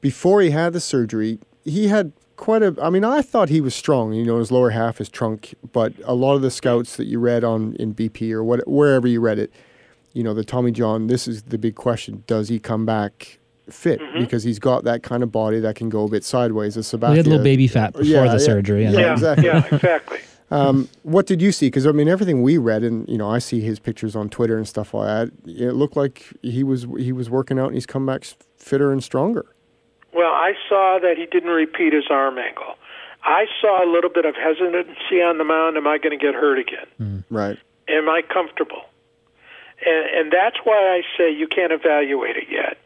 before he had the surgery, he had quite a. I mean, I thought he was strong. You know, his lower half, his trunk. But a lot of the scouts that you read on in BP or what, wherever you read it, you know, the Tommy John. This is the big question: Does he come back fit? Mm-hmm. Because he's got that kind of body that can go a bit sideways. As We Sabathia. had a little baby fat before Yeah, the yeah. surgery. Yeah. Yeah, exactly. Yeah, exactly. Um, what did you see? Because I mean, everything we read, and you know, I see his pictures on Twitter and stuff like that. It looked like he was he was working out, and he's come back fitter and stronger. Well, I saw that he didn't repeat his arm angle. I saw a little bit of hesitancy on the mound. Am I going to get hurt again? Right. Am I comfortable? And, and that's why I say you can't evaluate it yet.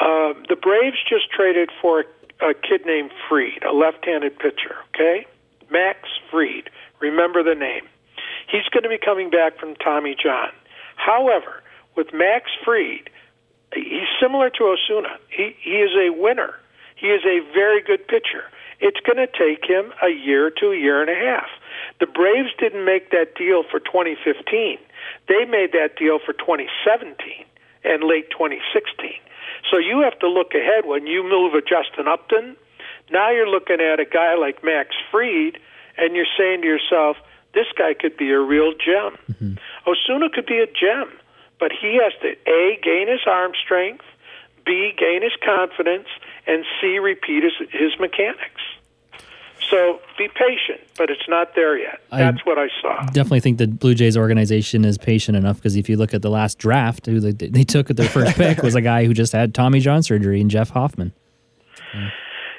Uh, the Braves just traded for a, a kid named Fried, a left-handed pitcher. Okay, Max Fried. Remember the name. He's going to be coming back from Tommy John. However, with Max Fried, he's similar to Osuna. He he is a winner. He is a very good pitcher. It's going to take him a year to a year and a half. The Braves didn't make that deal for 2015. They made that deal for 2017 and late 2016. So you have to look ahead when you move a Justin Upton. Now you're looking at a guy like Max Fried, and you're saying to yourself, this guy could be a real gem. Mm-hmm. Osuna could be a gem, but he has to A, gain his arm strength, B, gain his confidence, and C, repeat his, his mechanics. So be patient, but it's not there yet. I- That's what I saw. Definitely think the Blue Jays organization is patient enough because if you look at the last draft, who they, they took at their first pick was a guy who just had Tommy John surgery and Jeff Hoffman.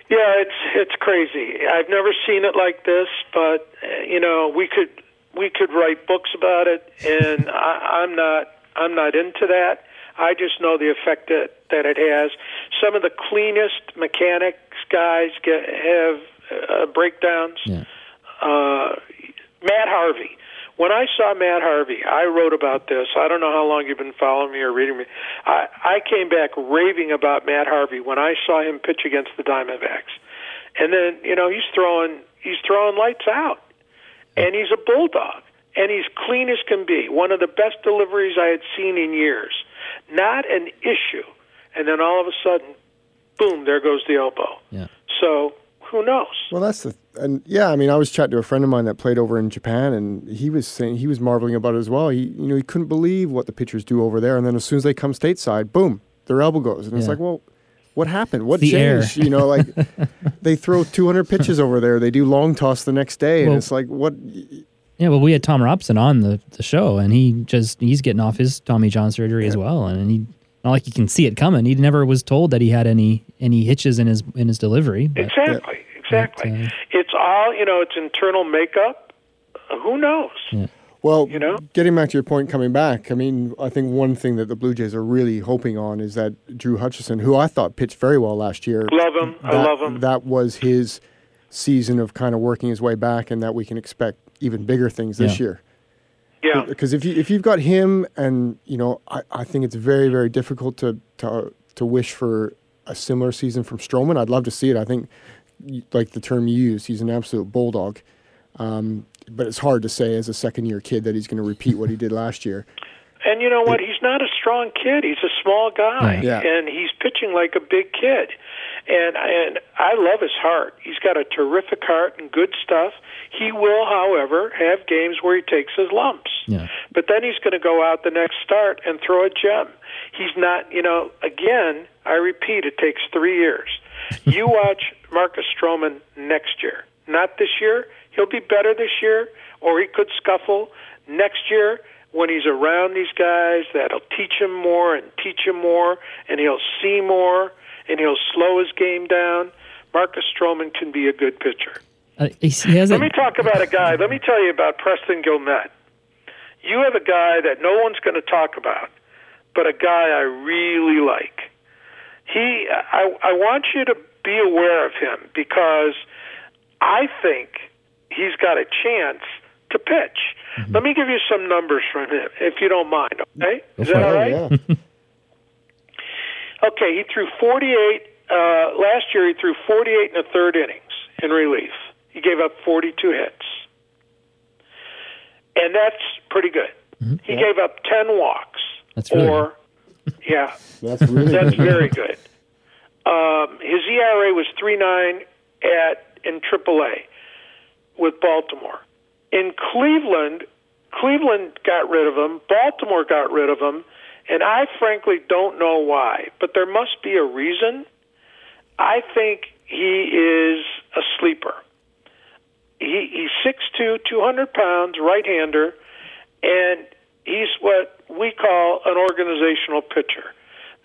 Yeah, it's it's crazy. I've never seen it like this, but uh, you know, we could we could write books about it, and I, I'm not I'm not into that. I just know the effect that that it has. Some of the cleanest mechanics guys get have uh, breakdowns. Yeah. Uh, Matt Harvey. When I saw Matt Harvey, I wrote about this. I don't know how long you've been following me or reading me. I, I came back raving about Matt Harvey when I saw him pitch against the Diamondbacks. And then, you know, he's throwing he's throwing lights out. And he's a bulldog. And he's clean as can be. One of the best deliveries I had seen in years. Not an issue. And then all of a sudden, boom, there goes the elbow. Yeah. So who knows? Well, that's the and yeah. I mean, I was chatting to a friend of mine that played over in Japan, and he was saying he was marveling about it as well. He you know he couldn't believe what the pitchers do over there, and then as soon as they come stateside, boom, their elbow goes, and it's like, well, what happened? What The air. changed? You know, like they throw 200 pitches over there, they do long toss the next day, and Well- it's like, what? Yeah, well, we had Tom Robson on the, the show, and he just he's getting off his Tommy John surgery as well, and he not like you can see it coming. He never was told that he had any any hitches in his in his delivery. But Exactly, exactly. But, uh, it's all you know. It's internal makeup. Who knows? Well, You know? getting back to your point, coming back, I mean, I think one thing that the Blue Jays are really hoping on is that Drew Hutchison, who I thought pitched very well last year, Love him. I love him. That was his season of kind of working his way back, and that we can expect even bigger things this Yeah. year. Yeah, Because if you if you've got him, and you know, I, I think it's very very difficult to to to wish for a similar season from Stroman. I'd love to see it. I think, like the term you used, he's an absolute bulldog. Um, but it's hard to say as a second year kid that he's going to repeat what he did last year. and you know what? He's not a strong kid. He's a small guy, Yeah. Yeah. and he's pitching like a big kid. And and I love his heart. He's got a terrific heart and good stuff. He will, however, have games where he takes his lumps. Yeah. But then he's going to go out the next start and throw a gem. He's not, you know, again, I repeat, it takes three years. You watch Marcus Stroman next year. Not this year. He'll be better this year, or he could scuffle. Next year, when he's around these guys, that'll teach him more and teach him more, and he'll see more, and he'll slow his game down. Marcus Stroman can be a good pitcher. Uh, he he has Let a, me talk about a guy. Let me tell you about Preston Guilmet. You have a guy that no one's going to talk about, but a guy I really like. He, I, I want you to be aware of him because I think he's got a chance to pitch. Let me give you some numbers from him, if you don't mind. Okay, is that all right? Yeah. Okay, he threw 48. Uh, last year, he threw 48 in the third innings in relief. He gave up 42 hits. And that's pretty good. He gave up 10 walks. That's really or, yeah, That's really that's good. very good. Um, his ERA was 3.9 at in AAA with Baltimore. In Cleveland, Cleveland got rid of him. Baltimore got rid of him, and I frankly don't know why. But there must be a reason. I think he is a sleeper. He, he's 6'2", 200 pounds, right-hander, and he's what we call an organizational pitcher.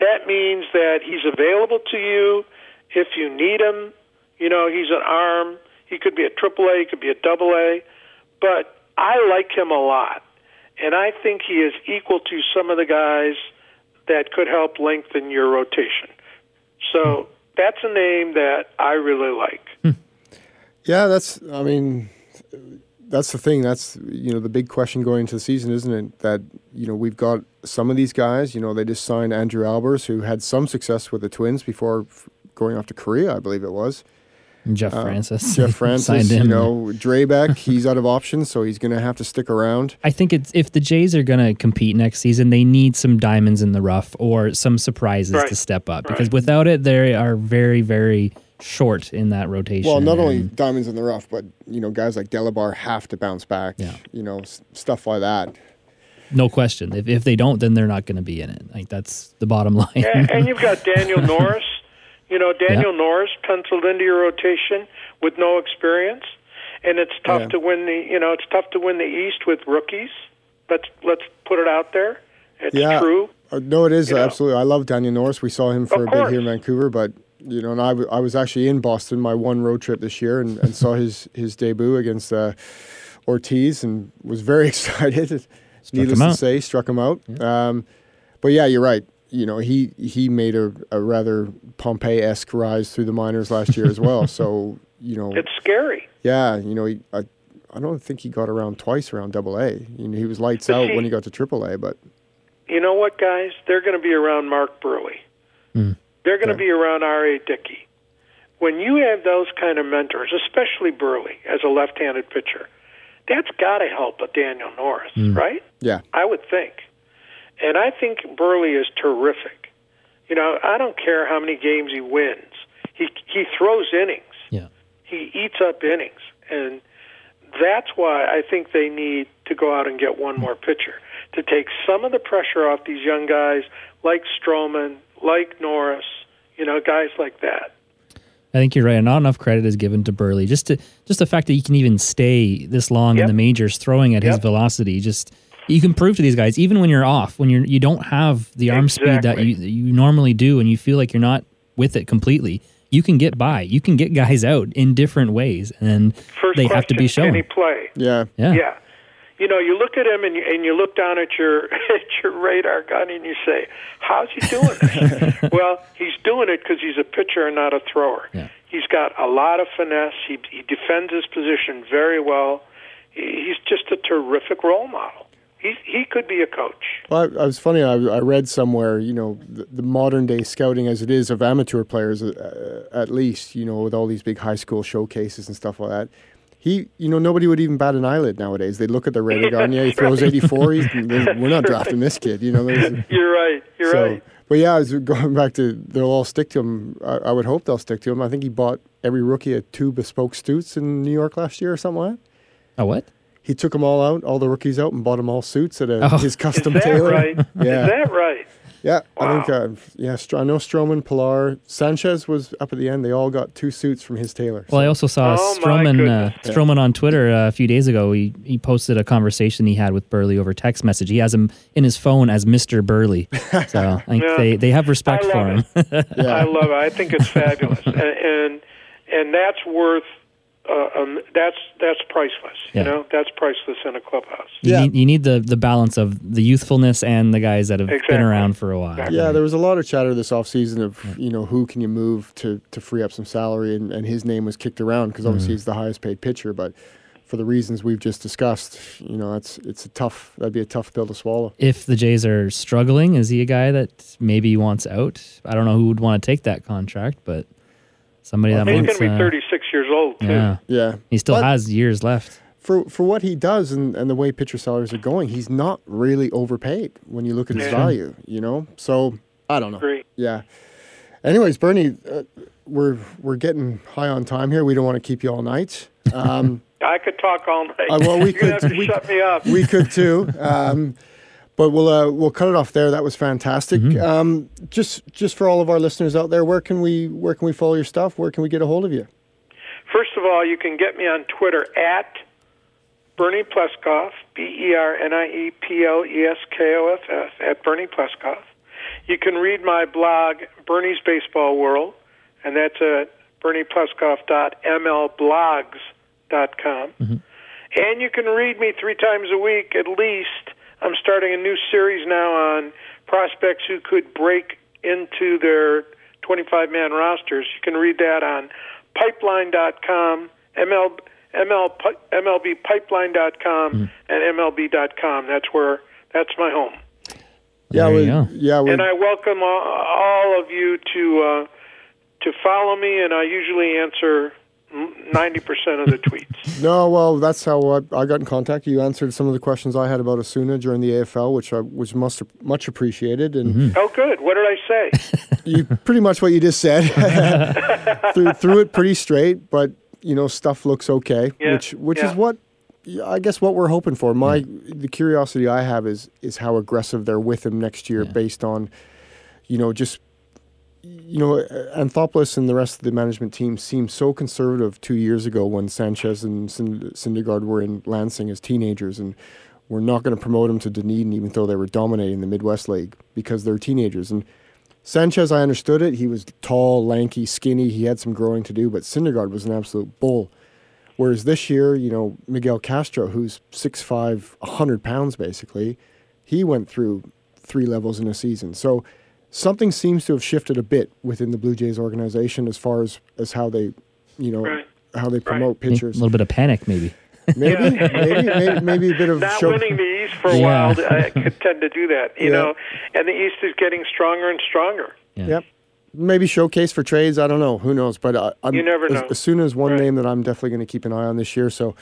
That means that he's available to you if you need him. You know, he's an arm. He could be a triple A, he could be a double A, but I like him a lot, and I think he is equal to some of the guys that could help lengthen your rotation. So that's a name that I really like. Hmm. Yeah, that's. I mean, that's the thing. That's you know the big question going into the season, isn't it? That you know we've got some of these guys. You know, they just signed Andrew Albers, who had some success with the Twins before going off to Korea, I believe it was. Jeff uh, Francis. Jeff Francis, signed you him. know, Drabek, he's out of options, so he's going to have to stick around. I think it's if the Jays are going to compete next season, they need some diamonds in the rough or some surprises Right. to step up because without it, they are very, very short in that rotation. Well, not only diamonds in the rough, but you know, guys like Delabar have to bounce back. Yeah. You know, s- stuff like that. no question, if if they don't, then they're not going to be in it. Like that's the bottom line. and, and you've got Daniel Norris. You know, Daniel Norris penciled into your rotation with no experience, and it's tough Yeah. to win the. You know, it's tough to win the East with rookies. Let's let's put it out there. It's Yeah. true. Uh, no, it is You know. absolutely. I love Daniel Norris. We saw him for Of a bit here in. Vancouver, but you know, and I, w- I was actually in Boston my one road trip this year and, and saw his his debut against uh, Ortiz and was very excited. Needless him to say, struck him out. Um, but yeah, you're right. You know, he he made a, a rather Pompey esque rise through the minors last year as well. so you know, It's scary. yeah, you know, he, I I don't think he got around twice around Double A. You know, he was lights But out see- when he got to Triple A, but You know what, guys? They're going to be around Mark Buehrle. They're going to be around R.A. Dickey. When you have those kind of mentors, especially Buehrle as a left-handed pitcher, that's got to help a Daniel Norris, mm. right? yeah, I would think. And I think Buehrle is terrific. You know, I don't care how many games he wins. He he throws innings. yeah. He eats up innings. And that's why I think they need to go out and get one mm. more pitcher to take some of the pressure off these young guys like Stroman, like Norris, you know, guys like that. I think you're right. And Not enough credit is given to Buehrle. Just to just the fact that he can even stay this long Yep. in the majors, throwing at his velocity, just you can prove to these guys, even when you're off, when you're you don't have the arm speed that you you normally do, and you feel like you're not with it completely. You can get by. You can get guys out in different ways, and First they question, have to be shown. can he play? yeah, yeah. Yeah. You know, you look at him and you, and you look down at your at your radar gun and you say, "How's he doing this?" well, he's doing it because he's a pitcher and not a thrower. Yeah. He's got a lot of finesse. He he defends his position very well. He's just a terrific role model. He he could be a coach. Well, I, I was funny. I, I read somewhere, you know, the, the modern day scouting as it is of amateur players, uh, at least, you know, with all these big high school showcases and stuff like that. He, you know, nobody would even bat an eyelid nowadays. They look at the radar gun. Yeah, he throws 84. He's, we're not drafting this kid. You know, You're right. You're so. right. But yeah, I was going back to they'll all stick to him. I, I would hope they'll stick to him. I think he bought every rookie a two bespoke suits in New York last year or something like that. Oh, what? He took them all out, all the rookies out, and bought them all suits at a, Oh. his Is custom that tailor. right? Yeah. Is that right? Yeah, I think uh, yeah. Str- I know Stroman, Pilar, Sanchez was up at the end. They all got two suits from his tailor. Well, I also saw Oh, my Stroman uh. Stroman on Twitter uh, a few days ago. He he posted a conversation he had with Buehrle over text message. He has him in his phone as Mister Buehrle, so I think Yeah. they, they have respect for him. Yeah. I love it. I think it's fabulous, and, and and that's worth uh, um, that's that's priceless. Yeah. You know, that's priceless in a clubhouse. You, Yeah. need, you need the, the balance of the youthfulness and the guys that have Exactly. been around for a while. Exactly. Yeah, there was a lot of chatter this offseason of, you know, who can you move to, to free up some salary, and, and his name was kicked around because obviously he's the highest paid pitcher, but for the reasons we've just discussed, you know, it's it's a tough that'd be a tough pill to swallow. If the Jays are struggling, is he a guy that maybe wants out? I don't know who would want to take that contract, but somebody that He's wants. going to be uh, 36 years old too. Yeah, Yeah, he still But- has years left. for for what he does and, and the way pitcher salaries are going, he's not really overpaid when you look at his Yeah. value, you know. So I don't know. Agree. Yeah. Anyways, Bernie, uh, we're we're getting high on time here. We don't want to keep you all night. Um, I could talk all night. Uh, well, we You're could- have to we- shut me up. we could too. Um, but we'll uh, we'll cut it off there. That was fantastic. Um, just just for all of our listeners out there, where can we where can we follow your stuff? Where can we get a hold of you? First of all, you can get me on Twitter at Bernie Pleskoff, B E R N I E P L E S K O F F, at Bernie Pleskoff. You can read my blog, Bernie's Baseball World, and that's at berniepleskoff.mlblogs.com. And you can read me three times a week at least. I'm starting a new series now on prospects who could break into their 25 man rosters. You can read that on pipeline.com, ML, ML, MLBpipeline.com, and MLB.com. That's where, that's my home. Yeah, we, you yeah, we, And I welcome all, all of you to uh, to follow me, and I usually answer ninety percent of the tweets. no. Well, that's how I, I got in contact. You answered some of the questions I had about Osuna during the AFL, which I was much much appreciated, and mm-hmm. oh, good. What did I say? you pretty much what you just said. threw, threw it pretty straight, but you know stuff looks okay, Yeah, which which yeah. is what I guess what we're hoping for. My the curiosity I have is is how aggressive they're with him next year, Yeah. based on you know just you know Anthopoulos and the rest of the management team seemed so conservative two years ago when Sanchez and Syn- Syndergaard were in Lansing as teenagers and. We're not going to promote them to Dunedin, even though they were dominating the Midwest League because they're teenagers. And Sanchez, I understood it. He was tall, lanky, skinny. He had some growing to do, but Syndergaard was an absolute bull. Whereas this year, you know, Miguel Castro, who's 6'5", 100 pounds basically, he went through three levels in a season. So something seems to have shifted a bit within the Blue Jays organization as far as, as how they, you know, Right. how they promote A pitchers. A little bit of panic, maybe. Maybe, maybe, maybe, maybe a bit of Not show. winning the East for a Yeah. while I could tend to do that, you Yeah. know. And the East is getting stronger and stronger. Yeah. Yep. Maybe showcase for trades. I don't know. Who knows? But I, I'm, You never as, know. as soon as one Right. name that I'm definitely going to keep an eye on this year. So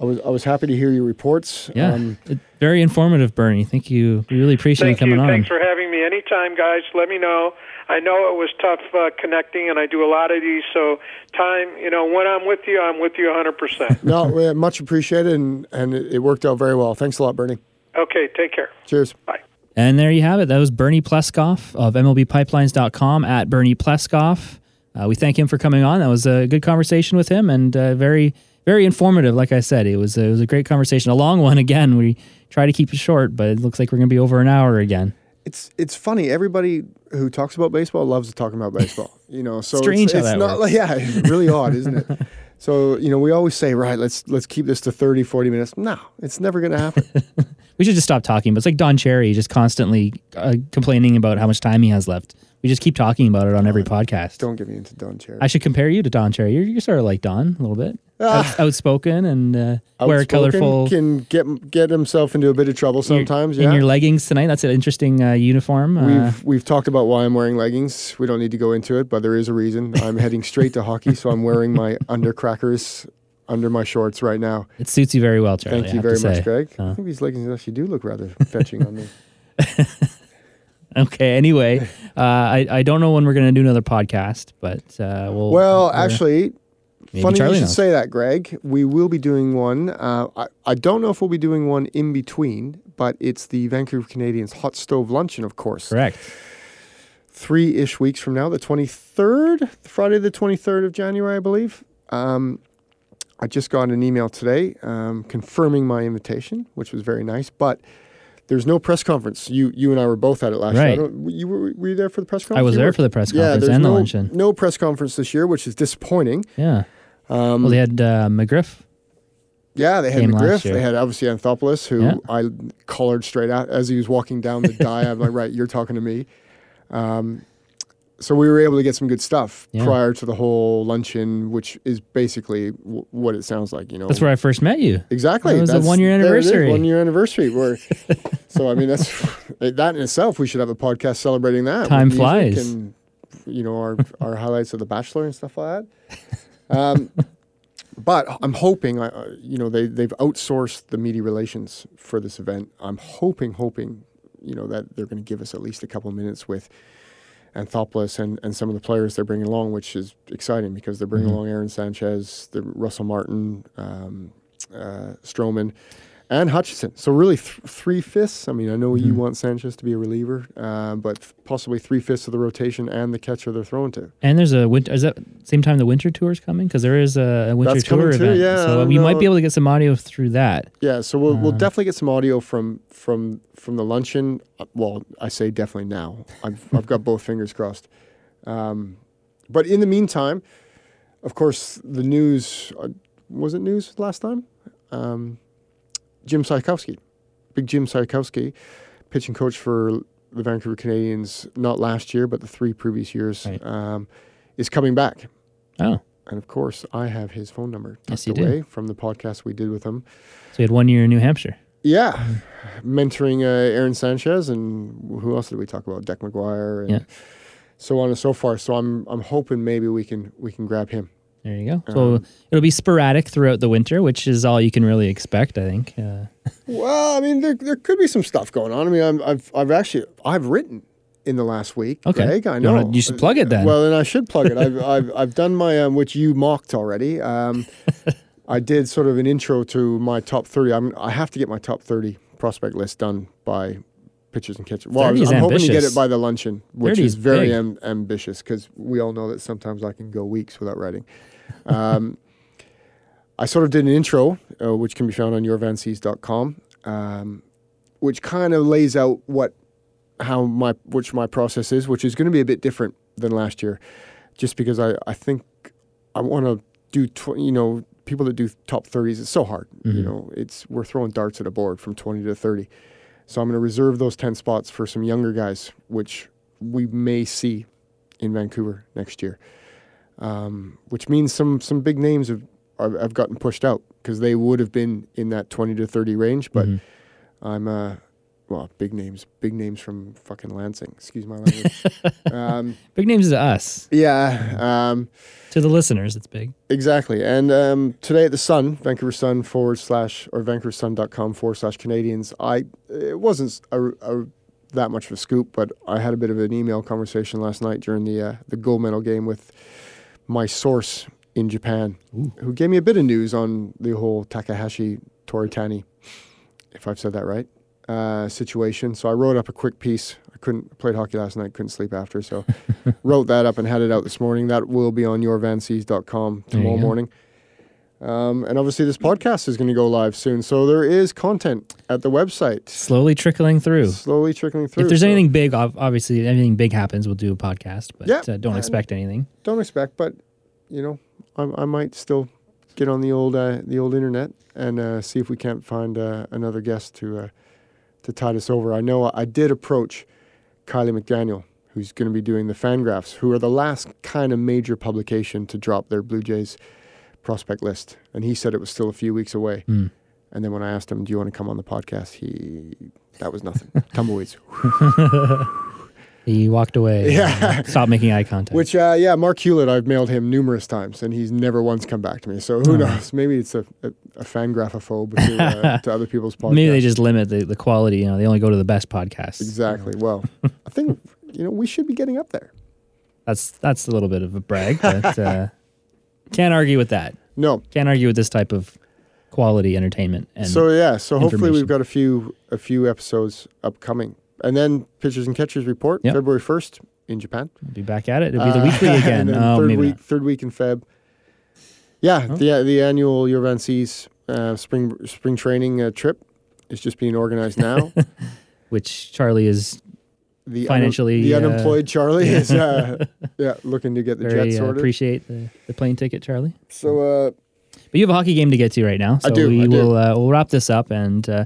I was I was happy to hear your reports. Yeah. Um, very informative, Bernie. Thank you. We really appreciate Thank you coming you. on. Thanks for having me. Anytime, guys. Let me know. I know it was tough uh, connecting, and I do a lot of these. So, time, you know, when I'm with you, I'm with you 100%. no, much appreciated, and and it, it worked out very well. Thanks a lot, Bernie. okay, take care. Cheers. Bye. And there you have it. That was Bernie Pleskoff of MLBpipelines.com at Bernie Pleskoff. Uh, we thank him for coming on. That was a good conversation with him and uh, very, very informative. Like I said, it was it was a great conversation. A long one again. We try to keep it short, but it looks like we're going to be over an hour again. It's it's funny. Everybody who talks about baseball loves talking about baseball. You know, so Strange it's, how it's that not works. like yeah, it's really odd, isn't it? So you know, we always say, right, let's let's keep this to 30, 40 minutes. No, it's never going to happen. We should just stop talking. But it's like Don Cherry just constantly uh, complaining about how much time he has left. We just keep talking about it on every podcast. Don't get me into Don Cherry. I should compare you to Don Cherry. You're, you're sort of like Don a little bit. Outs- outspoken and uh, wear a Outspoken, colorful. can get get himself into a bit of trouble sometimes. in yeah. your leggings tonight. That's an interesting uh, uniform. Uh, We've we've talked about why I'm wearing leggings. We don't need to go into it, but there is a reason. I'm heading straight to hockey, so I'm wearing my undercrackers under my shorts right now. it suits you very well, Charlie. Thank I you have very to much, say. Greg. Uh, I think these leggings actually do look rather fetching on me. okay. Anyway, uh, I I don't know when we're going to do another podcast, but uh, we'll. Well, we're- actually, maybe funny Charlie you should knows. say that, Greg. We will be doing one. Uh, I, I don't know if we'll be doing one in between, but it's the Vancouver Canadians hot stove luncheon, of course. correct. three ish weeks from now, the 23rd, Friday, the 23rd of January, I believe. Um, I just got an email today um, confirming my invitation, which was very nice. But there's no press conference. You you and I were both at it last year. I Right. don't- You were, were you there for the press conference? I was You there were? for the press Yeah, conference there's and the no, luncheon. no press conference this year, which is disappointing. Yeah. Um, well, they had uh, McGriff. yeah, they had McGriff. They had obviously Anthopoulos, who Yeah. I collared straight out as he was walking down the die. I'm like, right, you're talking to me. Um, so we were able to get some good stuff Yeah. prior to the whole luncheon, which is basically w- what it sounds like. You know, That's where I first met you. Exactly. That was a one-year there it is, anniversary. One year anniversary. Where, so I mean, that's that in itself. We should have a podcast celebrating that. Time flies. And you know our our highlights of the Bachelor and stuff like that. Um, but I'm hoping, I- uh, you know, they they've outsourced the media relations for this event. I'm hoping, hoping, you know, that they're going to give us at least a couple minutes with. Anthopoulos and, and some of the players they're bringing along, which is exciting because they're bringing Mhm. along Aaron Sanchez, the Russell Martin, um, uh, Stroman, and Hutchison. So really th- three fifths. I mean, I know you Mhm. want Sanchez to be a reliever, uh, but th- possibly three fifths of the rotation and the catcher they're throwing to. And there's a winter. Is that same time the winter tour is coming? Because there is a, winter That's tour coming too, yeah, so I we might be able to get some audio through that. Yeah, so we'll we'll Uh. definitely get some audio from from from the luncheon. Uh, Well, I say definitely now. I've I've got both fingers crossed. Um, but in the meantime, of course, the news uh, was it news last time? Um, Jim Czajkowski, big Jim Czajkowski, pitching coach for the Vancouver Canadians, not last year, but the three previous years, Right. um, is coming back. Oh, And of course, I have his phone number Yes, tucked do. away from the podcast we did with him. so he had one year in New Hampshire. Yeah, mentoring uh, Aaron Sanchez and who else did we talk about? Deck McGuire and Yeah. so on and so forth. So I'm I'm hoping maybe we can we can grab him. There you go. So Um, it'll be sporadic throughout the winter, which is all you can really expect, I think. Uh, Well, I mean there there could be some stuff going on. I mean I'm, I've I've actually I've written in the last week. Okay. Greg, I You know wanna- you should plug it then. Well, then I should plug it. I've I've I've done my um, which you mocked already. Um, I did sort of an intro to my top thirty. I'm I have to get my top thirty prospect list done by pitchers and catchers. Well, I 30 was, is I'm hoping to get it by the luncheon, which is is very am- ambitious because we all know that sometimes I can go weeks without writing. Um, I sort of did an intro, uh, which can be found on yourvanseas.com, um, which kind of lays out what how my which my process is, which is going to be a bit different than last year, just because I, I think I want to do tw- you know people that do top thirties. It's so hard, you Mhm. know. It's we're throwing darts at a board from twenty to thirty, so I'm going to reserve those ten spots for some younger guys, which we may see in Vancouver next year. Um, which means some some big names have have, have gotten pushed out because they would have been in that twenty to thirty range, but. mhm. I'm uh well, big names, big names from fucking Lansing. Excuse my language. um, Big names to us. yeah, um, To the listeners, it's big. exactly. And um, today at the Sun, Vancouver Sun forward slash or vancouversun.com forward slash Canadians. I it wasn't a, a, that much of a scoop, but I had a bit of an email conversation last night during the uh, the gold medal game with my source in Japan, Ooh. who gave me a bit of news on the whole Takahashi Toritani, if I've said that right, uh, situation. So I wrote up a quick piece. I couldn't played hockey last night, couldn't sleep after, so wrote that up and had it out this morning. That will be on yourvanseas.com tomorrow go. Um, and obviously, this podcast is going to go live soon, so there is content at the website, Slowly trickling through. slowly trickling through. If there's so anything big, ob- obviously anything big happens, we'll do a podcast. But Yeah, uh, don't expect anything. don't expect, but you know, I, I might still get on the old uh, the old internet and uh, see if we can't find uh, another guest to uh, to tide us over. I know I did approach Kiley McDaniel, who's going to be doing the Fangraphs, who are the last kind of major publication to drop their Blue Jays prospect list, and he said it was still a few weeks away. Hmm. And then when I asked him, "Do you want to come on the podcast?" he that was nothing. Tumbleweeds. He walked away. Yeah. Stopped making eye contact. Which, uh, yeah, Marc Hulet, I've mailed him numerous times, and he's never once come back to me. So who Oh. knows? Maybe it's a, a, a fan graphophobe to, uh, to other people's podcasts. Maybe they just limit the, the quality. You know, they only go to the best podcasts. exactly. Well, I think you know we should be getting up there. That's that's a little bit of a brag, but uh, can't argue with that. No. Can't argue with this type of quality entertainment. And so yeah. So hopefully we've got a few a few episodes upcoming, and then pitchers and catchers report Yep. February first in Japan. we'll be back at it. It'll be the Uh, weekly again. oh, third maybe week, not. third week in Feb. Yeah, Oh. the the annual Yovan Seas uh, spring spring training uh, trip is just being organized now. Which Charlie is the Financially, the uh, unemployed Charlie is uh, yeah looking to get the Very jet uh, sorted. appreciate the, the plane ticket, Charlie. so uh, But you have a hockey game to get to right now, so I do, we I will uh, we'll wrap this up and uh,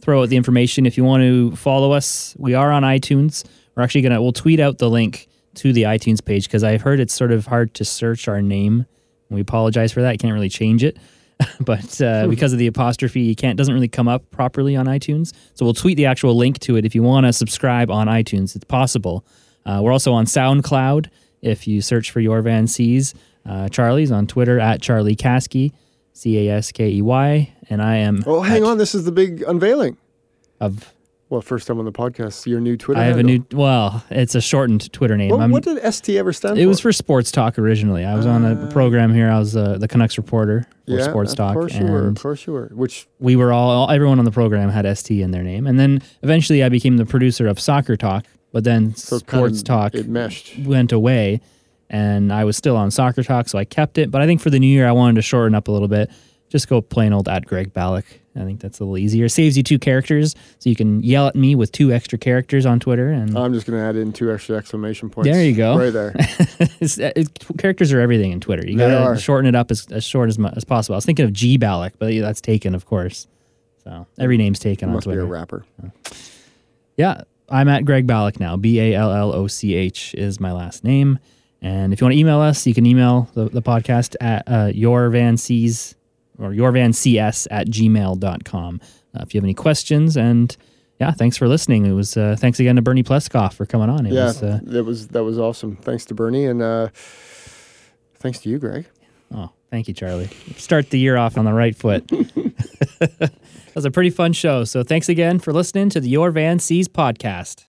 throw out the information. If you want to follow us, we are on iTunes. We're actually gonna we'll tweet out the link to the iTunes page because I've heard it's sort of hard to search our name. We apologize for that. Can't really change it, but uh, because of the apostrophe, you can't doesn't really come up properly on iTunes. So we'll tweet the actual link to it if you want to subscribe on iTunes. It's possible. Uh, we're also on SoundCloud. If you search for Your Van Seas, uh, Charlie's on Twitter at Charlie Caskey, C A S K E Y, and I am. oh, hang on, this is the big unveiling. Of Well, first time on the podcast, your new Twitter. I have a new. Well, it's a shortened Twitter name. What, what did ST ever stand for? it was for Sports Talk originally. I was on a program here. I was uh, the Canucks reporter for yeah, Sports of Talk, course you were. Of course you were. Which we were all everyone on the program had ST in their name. And then eventually, I became the producer of Soccer Talk. But then so Sports Talk it meshed. went away and I was still on Soccer Talk, so I kept it. But I think for the new year, I wanted to shorten up a little bit. Just go plain old at Greg Balloch. I think that's a little easier. Saves you two characters, so you can yell at me with two extra characters on Twitter. And I'm just going to add in two extra exclamation points. There you go. Right there. characters are everything in Twitter. You gotta are. shorten it up as, as short as, as possible. I was thinking of G Balloch, but yeah, that's taken, of course. So every name's taken on Must be Twitter. a rapper. Yeah, I'm at Greg Balloch now. B A L L O C H is my last name. And if you want to email us, you can email the, the podcast at uh, yourvancs or yourvancs at gmail.com uh, if you have any questions. And yeah, thanks for listening. It was uh, thanks again to Bernie Pleskoff for coming on. It yeah, was uh, that was that was awesome. Thanks to Bernie and uh, thanks to you, Greg. oh, thank you, Charlie. Start the year off on the right foot. that was a pretty fun show. So thanks again for listening to the Your Van Seas podcast.